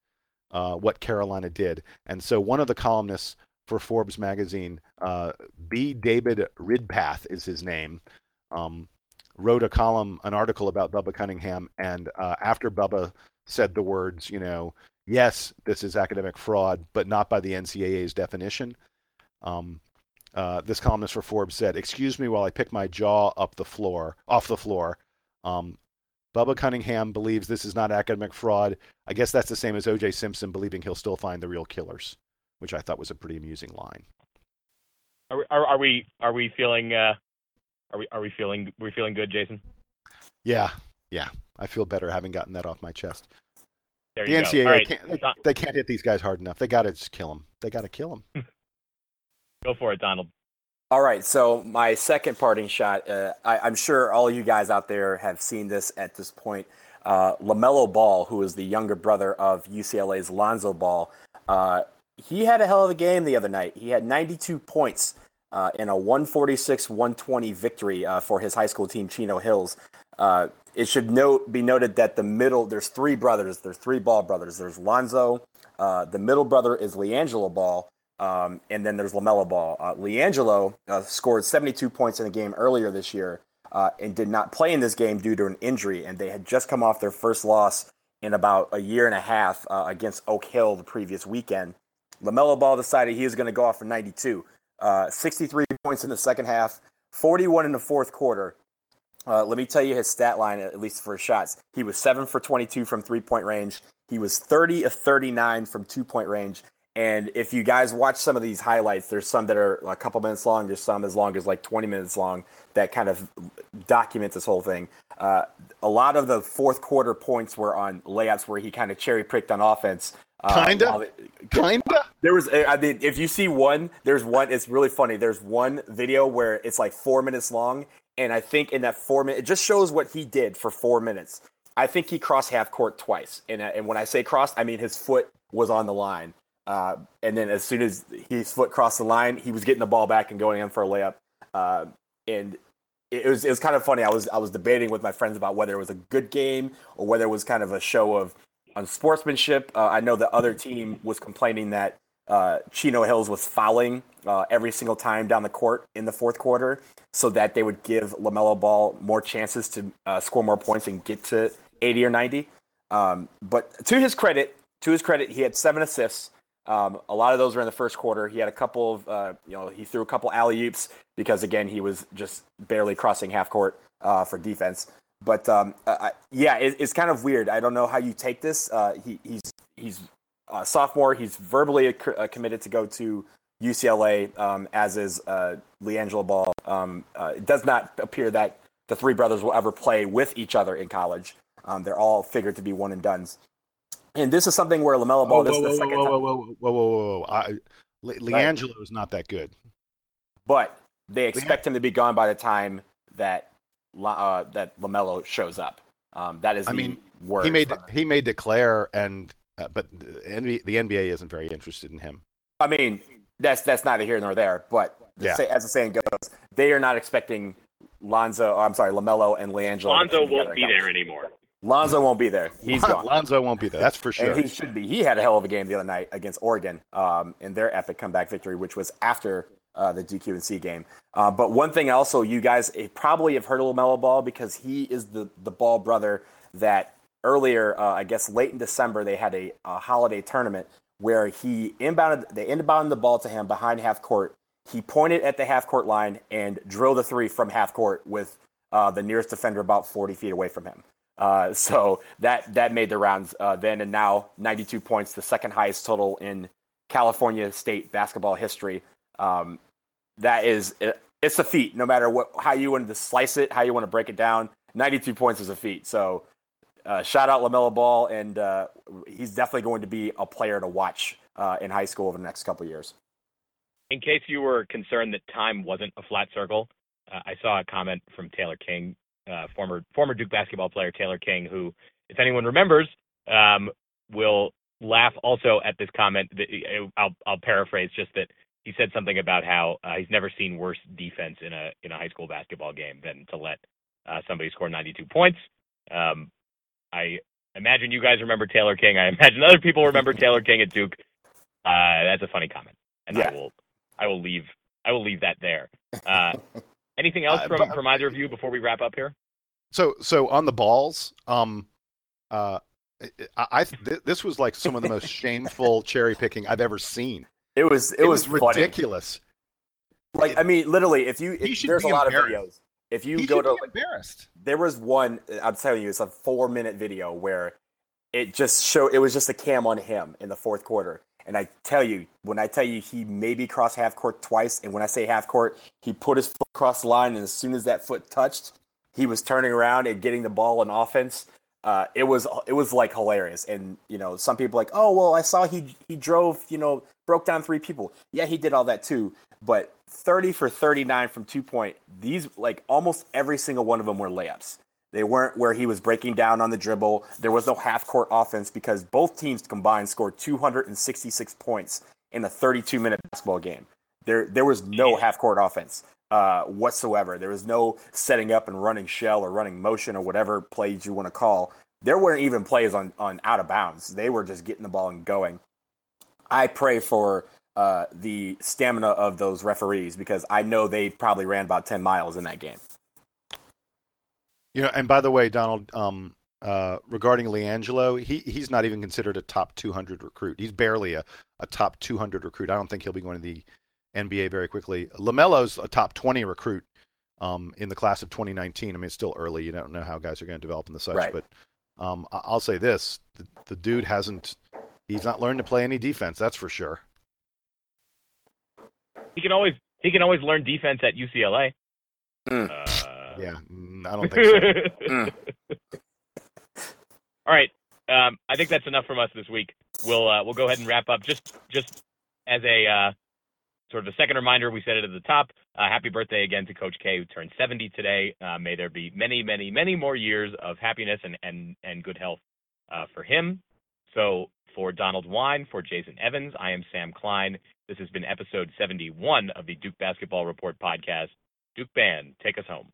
uh, what Carolina did. And so one of the columnists for Forbes magazine, uh, B. David Ridpath is his name. Um, wrote a column, an article about Bubba Cunningham, and uh, after Bubba said the words, you know, yes, this is academic fraud, but not by the NCAA's definition. Um, uh, this columnist for Forbes said, "Excuse me while I pick my jaw up the floor, off the floor." Um, Bubba Cunningham believes this is not academic fraud. I guess that's the same as O.J. Simpson believing he'll still find the real killers, which I thought was a pretty amusing line. Are, are, are we are we feeling uh, are we are we feeling are we feeling good, Jason? Yeah, yeah, I feel better having gotten that off my chest. There The you NCAA go. All right, can't, they, they can't hit these guys hard enough. They got to just kill them. They got to kill them. [LAUGHS] go for it, Donald. All right, so my second parting shot. Uh, I, I'm sure all you guys out there have seen this at this point. Uh, LaMelo Ball, who is the younger brother of UCLA's Lonzo Ball, uh, he had a hell of a game the other night. He had 92 points uh, in a 146-120 victory uh, for his high school team, Chino Hills. Uh, it should note be noted that the middle there's three brothers. There's three Ball brothers. There's Lonzo. Uh, the middle brother is LiAngelo Ball, um, and then there's LaMelo Ball. Uh, LiAngelo uh, scored 72 points in a game earlier this year and did not play in this game due to an injury. And they had just come off their first loss in about a year and a half against Oak Hill the previous weekend. LaMelo Ball decided he was going to go off for 92, uh, 63 points in the second half, 41 in the fourth quarter. Uh, let me tell you his stat line, at least for shots. He was 7 for 22 from three point range. He was 30 of 39 from two point range. And if you guys watch some of these highlights, there's some that are a couple minutes long, there's some as long as like 20 minutes long that kind of document this whole thing. Uh, a lot of the fourth quarter points were on layups where he kind of cherry picked on offense. Uh, Kinda? it- Kinda. there was, I mean, if you see one, there's one. It's really funny. There's one video where it's like four minutes long, and I think in that four minute, it just shows what he did for four minutes. I think he crossed half court twice, and uh, and when I say crossed, I mean his foot was on the line. Uh, and then as soon as his foot crossed the line, he was getting the ball back and going in for a layup. Uh, and it was it was kind of funny. I was I was debating with my friends about whether it was a good game or whether it was kind of a show of unsportsmanship. Uh, I know the other team was complaining that uh, Chino Hills was fouling uh, every single time down the court in the fourth quarter, so that they would give LaMelo Ball more chances to uh, score more points and get to 80 or 90. Um, but to his credit, to his credit, he had seven assists. Um, a lot of those were in the first quarter. He had a couple of, uh, you know, he threw a couple alley oops because again he was just barely crossing half court uh, for defense. But um, uh, yeah, it, it's kind of weird. I don't know how you take this. Uh, he, he's he's a sophomore. He's verbally uh, committed to go to UCLA, um, as is uh, LiAngelo Ball. Um, uh, it does not appear that the three brothers will ever play with each other in college. Um, they're all figured to be one and duns. And this is something where LaMelo Ball. Whoa, this whoa, is the whoa, second whoa, time. whoa, whoa, whoa, whoa, whoa, whoa! I, Le- LiAngelo is not that good. but they expect him to be gone by the time that uh, that LaMelo shows up. Um, that is I the mean, word. He made from- he may declare, and uh, but the NBA, the NBA isn't very interested in him. I mean, that's that's neither here nor there. But the Yeah. say, as the saying goes, they are not expecting Lonzo. I'm sorry, LaMelo and LiAngelo. Lonzo to won't be in there anymore. Lonzo won't be there. He's gone. Lonzo won't be there. That's for sure. And he should be. He had a hell of a game the other night against Oregon um, in their epic comeback victory, which was after uh, the DQ and C game. Uh, but one thing also, you guys eh, probably have heard of LaMelo Ball because he is the, the Ball brother that earlier, uh, I guess late in December, they had a, a holiday tournament where he inbounded, they inbounded the ball to him behind half court. He pointed at the half court line and drilled a three from half court with uh, the nearest defender about 40 feet away from him. Uh, [LAUGHS] so that that made the rounds uh, then and now 92 points, the second highest total in California state basketball history. Um, that is it, it's a feat, no matter what how you want to slice it, how you want to break it down. 92 points is a feat. So uh, shout out LaMelo Ball, and uh, he's definitely going to be a player to watch uh, in high school over the next couple years. In case you were concerned that time wasn't a flat circle, uh, I saw a comment from Taylor King, uh, former former Duke basketball player Taylor King, who, if anyone remembers, um, will laugh also at this comment. Uh, I'll I'll paraphrase just that he said something about how uh, he's never seen worse defense in a in a high school basketball game than to let uh, somebody score 92 points. Um, I imagine you guys remember Taylor King. I [LAUGHS] imagine other people remember Taylor King at Duke. Uh, that's a funny comment, and Yeah. I will I will leave I will leave that there. Uh, [LAUGHS] anything else Uh, from but- from either of you before we wrap up here? So so on the balls, um, uh, I, I th- this was like some of the most shameful cherry picking I've ever seen. It was it, was, funny. ridiculous. Like I mean, literally, if you if, there's a lot of videos. If you he go to be embarrassed. there was one i'm telling you it's a four minute video where it just show it was just a cam on him in the fourth quarter and i tell you when i tell you he maybe crossed half court twice and when i say half court he put his foot across the line and as soon as that foot touched he was turning around and getting the ball in offense uh, it was it was like hilarious and you know some people like oh well i saw he he drove you know broke down three people yeah he did all that too but 30 for 39 from two point these like almost every single one of them were layups they weren't where he was breaking down on the dribble there was no half court offense because both teams combined scored 266 points in a 32 minute basketball game there there was no half court offense uh, whatsoever. There was no setting up and running shell or running motion or whatever plays you want to call. There weren't even plays on, on out of bounds. They were just getting the ball and going. I pray for uh, the stamina of those referees because I know they probably ran about 10 miles in that game. You know, and by the way, Donald, um, uh, regarding LiAngelo, he he's not even considered a top 200 recruit. He's barely a, a top 200 recruit. I don't think he'll be going to the NBA very quickly. LaMelo's a top 20 recruit um, in the class of 2019. I mean, it's still early. You don't know how guys are going to develop and the such. Right. But um, I- I'll say this: the, the dude hasn't. He's not learned to play any defense. That's for sure. He can always he can always learn defense at UCLA. Mm. Uh, Yeah, I don't think so. Mm. [LAUGHS] All right. Um, I think that's enough from us this week. We'll uh, we'll go ahead and wrap up. Just just as a uh, sort of a second reminder, we said it at the top. Uh, happy birthday again to Coach K, who turned 70 today. Uh, may there be many, many, many more years of happiness and and and good health uh, for him. So for Donald Wine, for Jason Evans, I am Sam Klein. This has been episode 71 of the Duke Basketball Report podcast. Duke Band, take us home.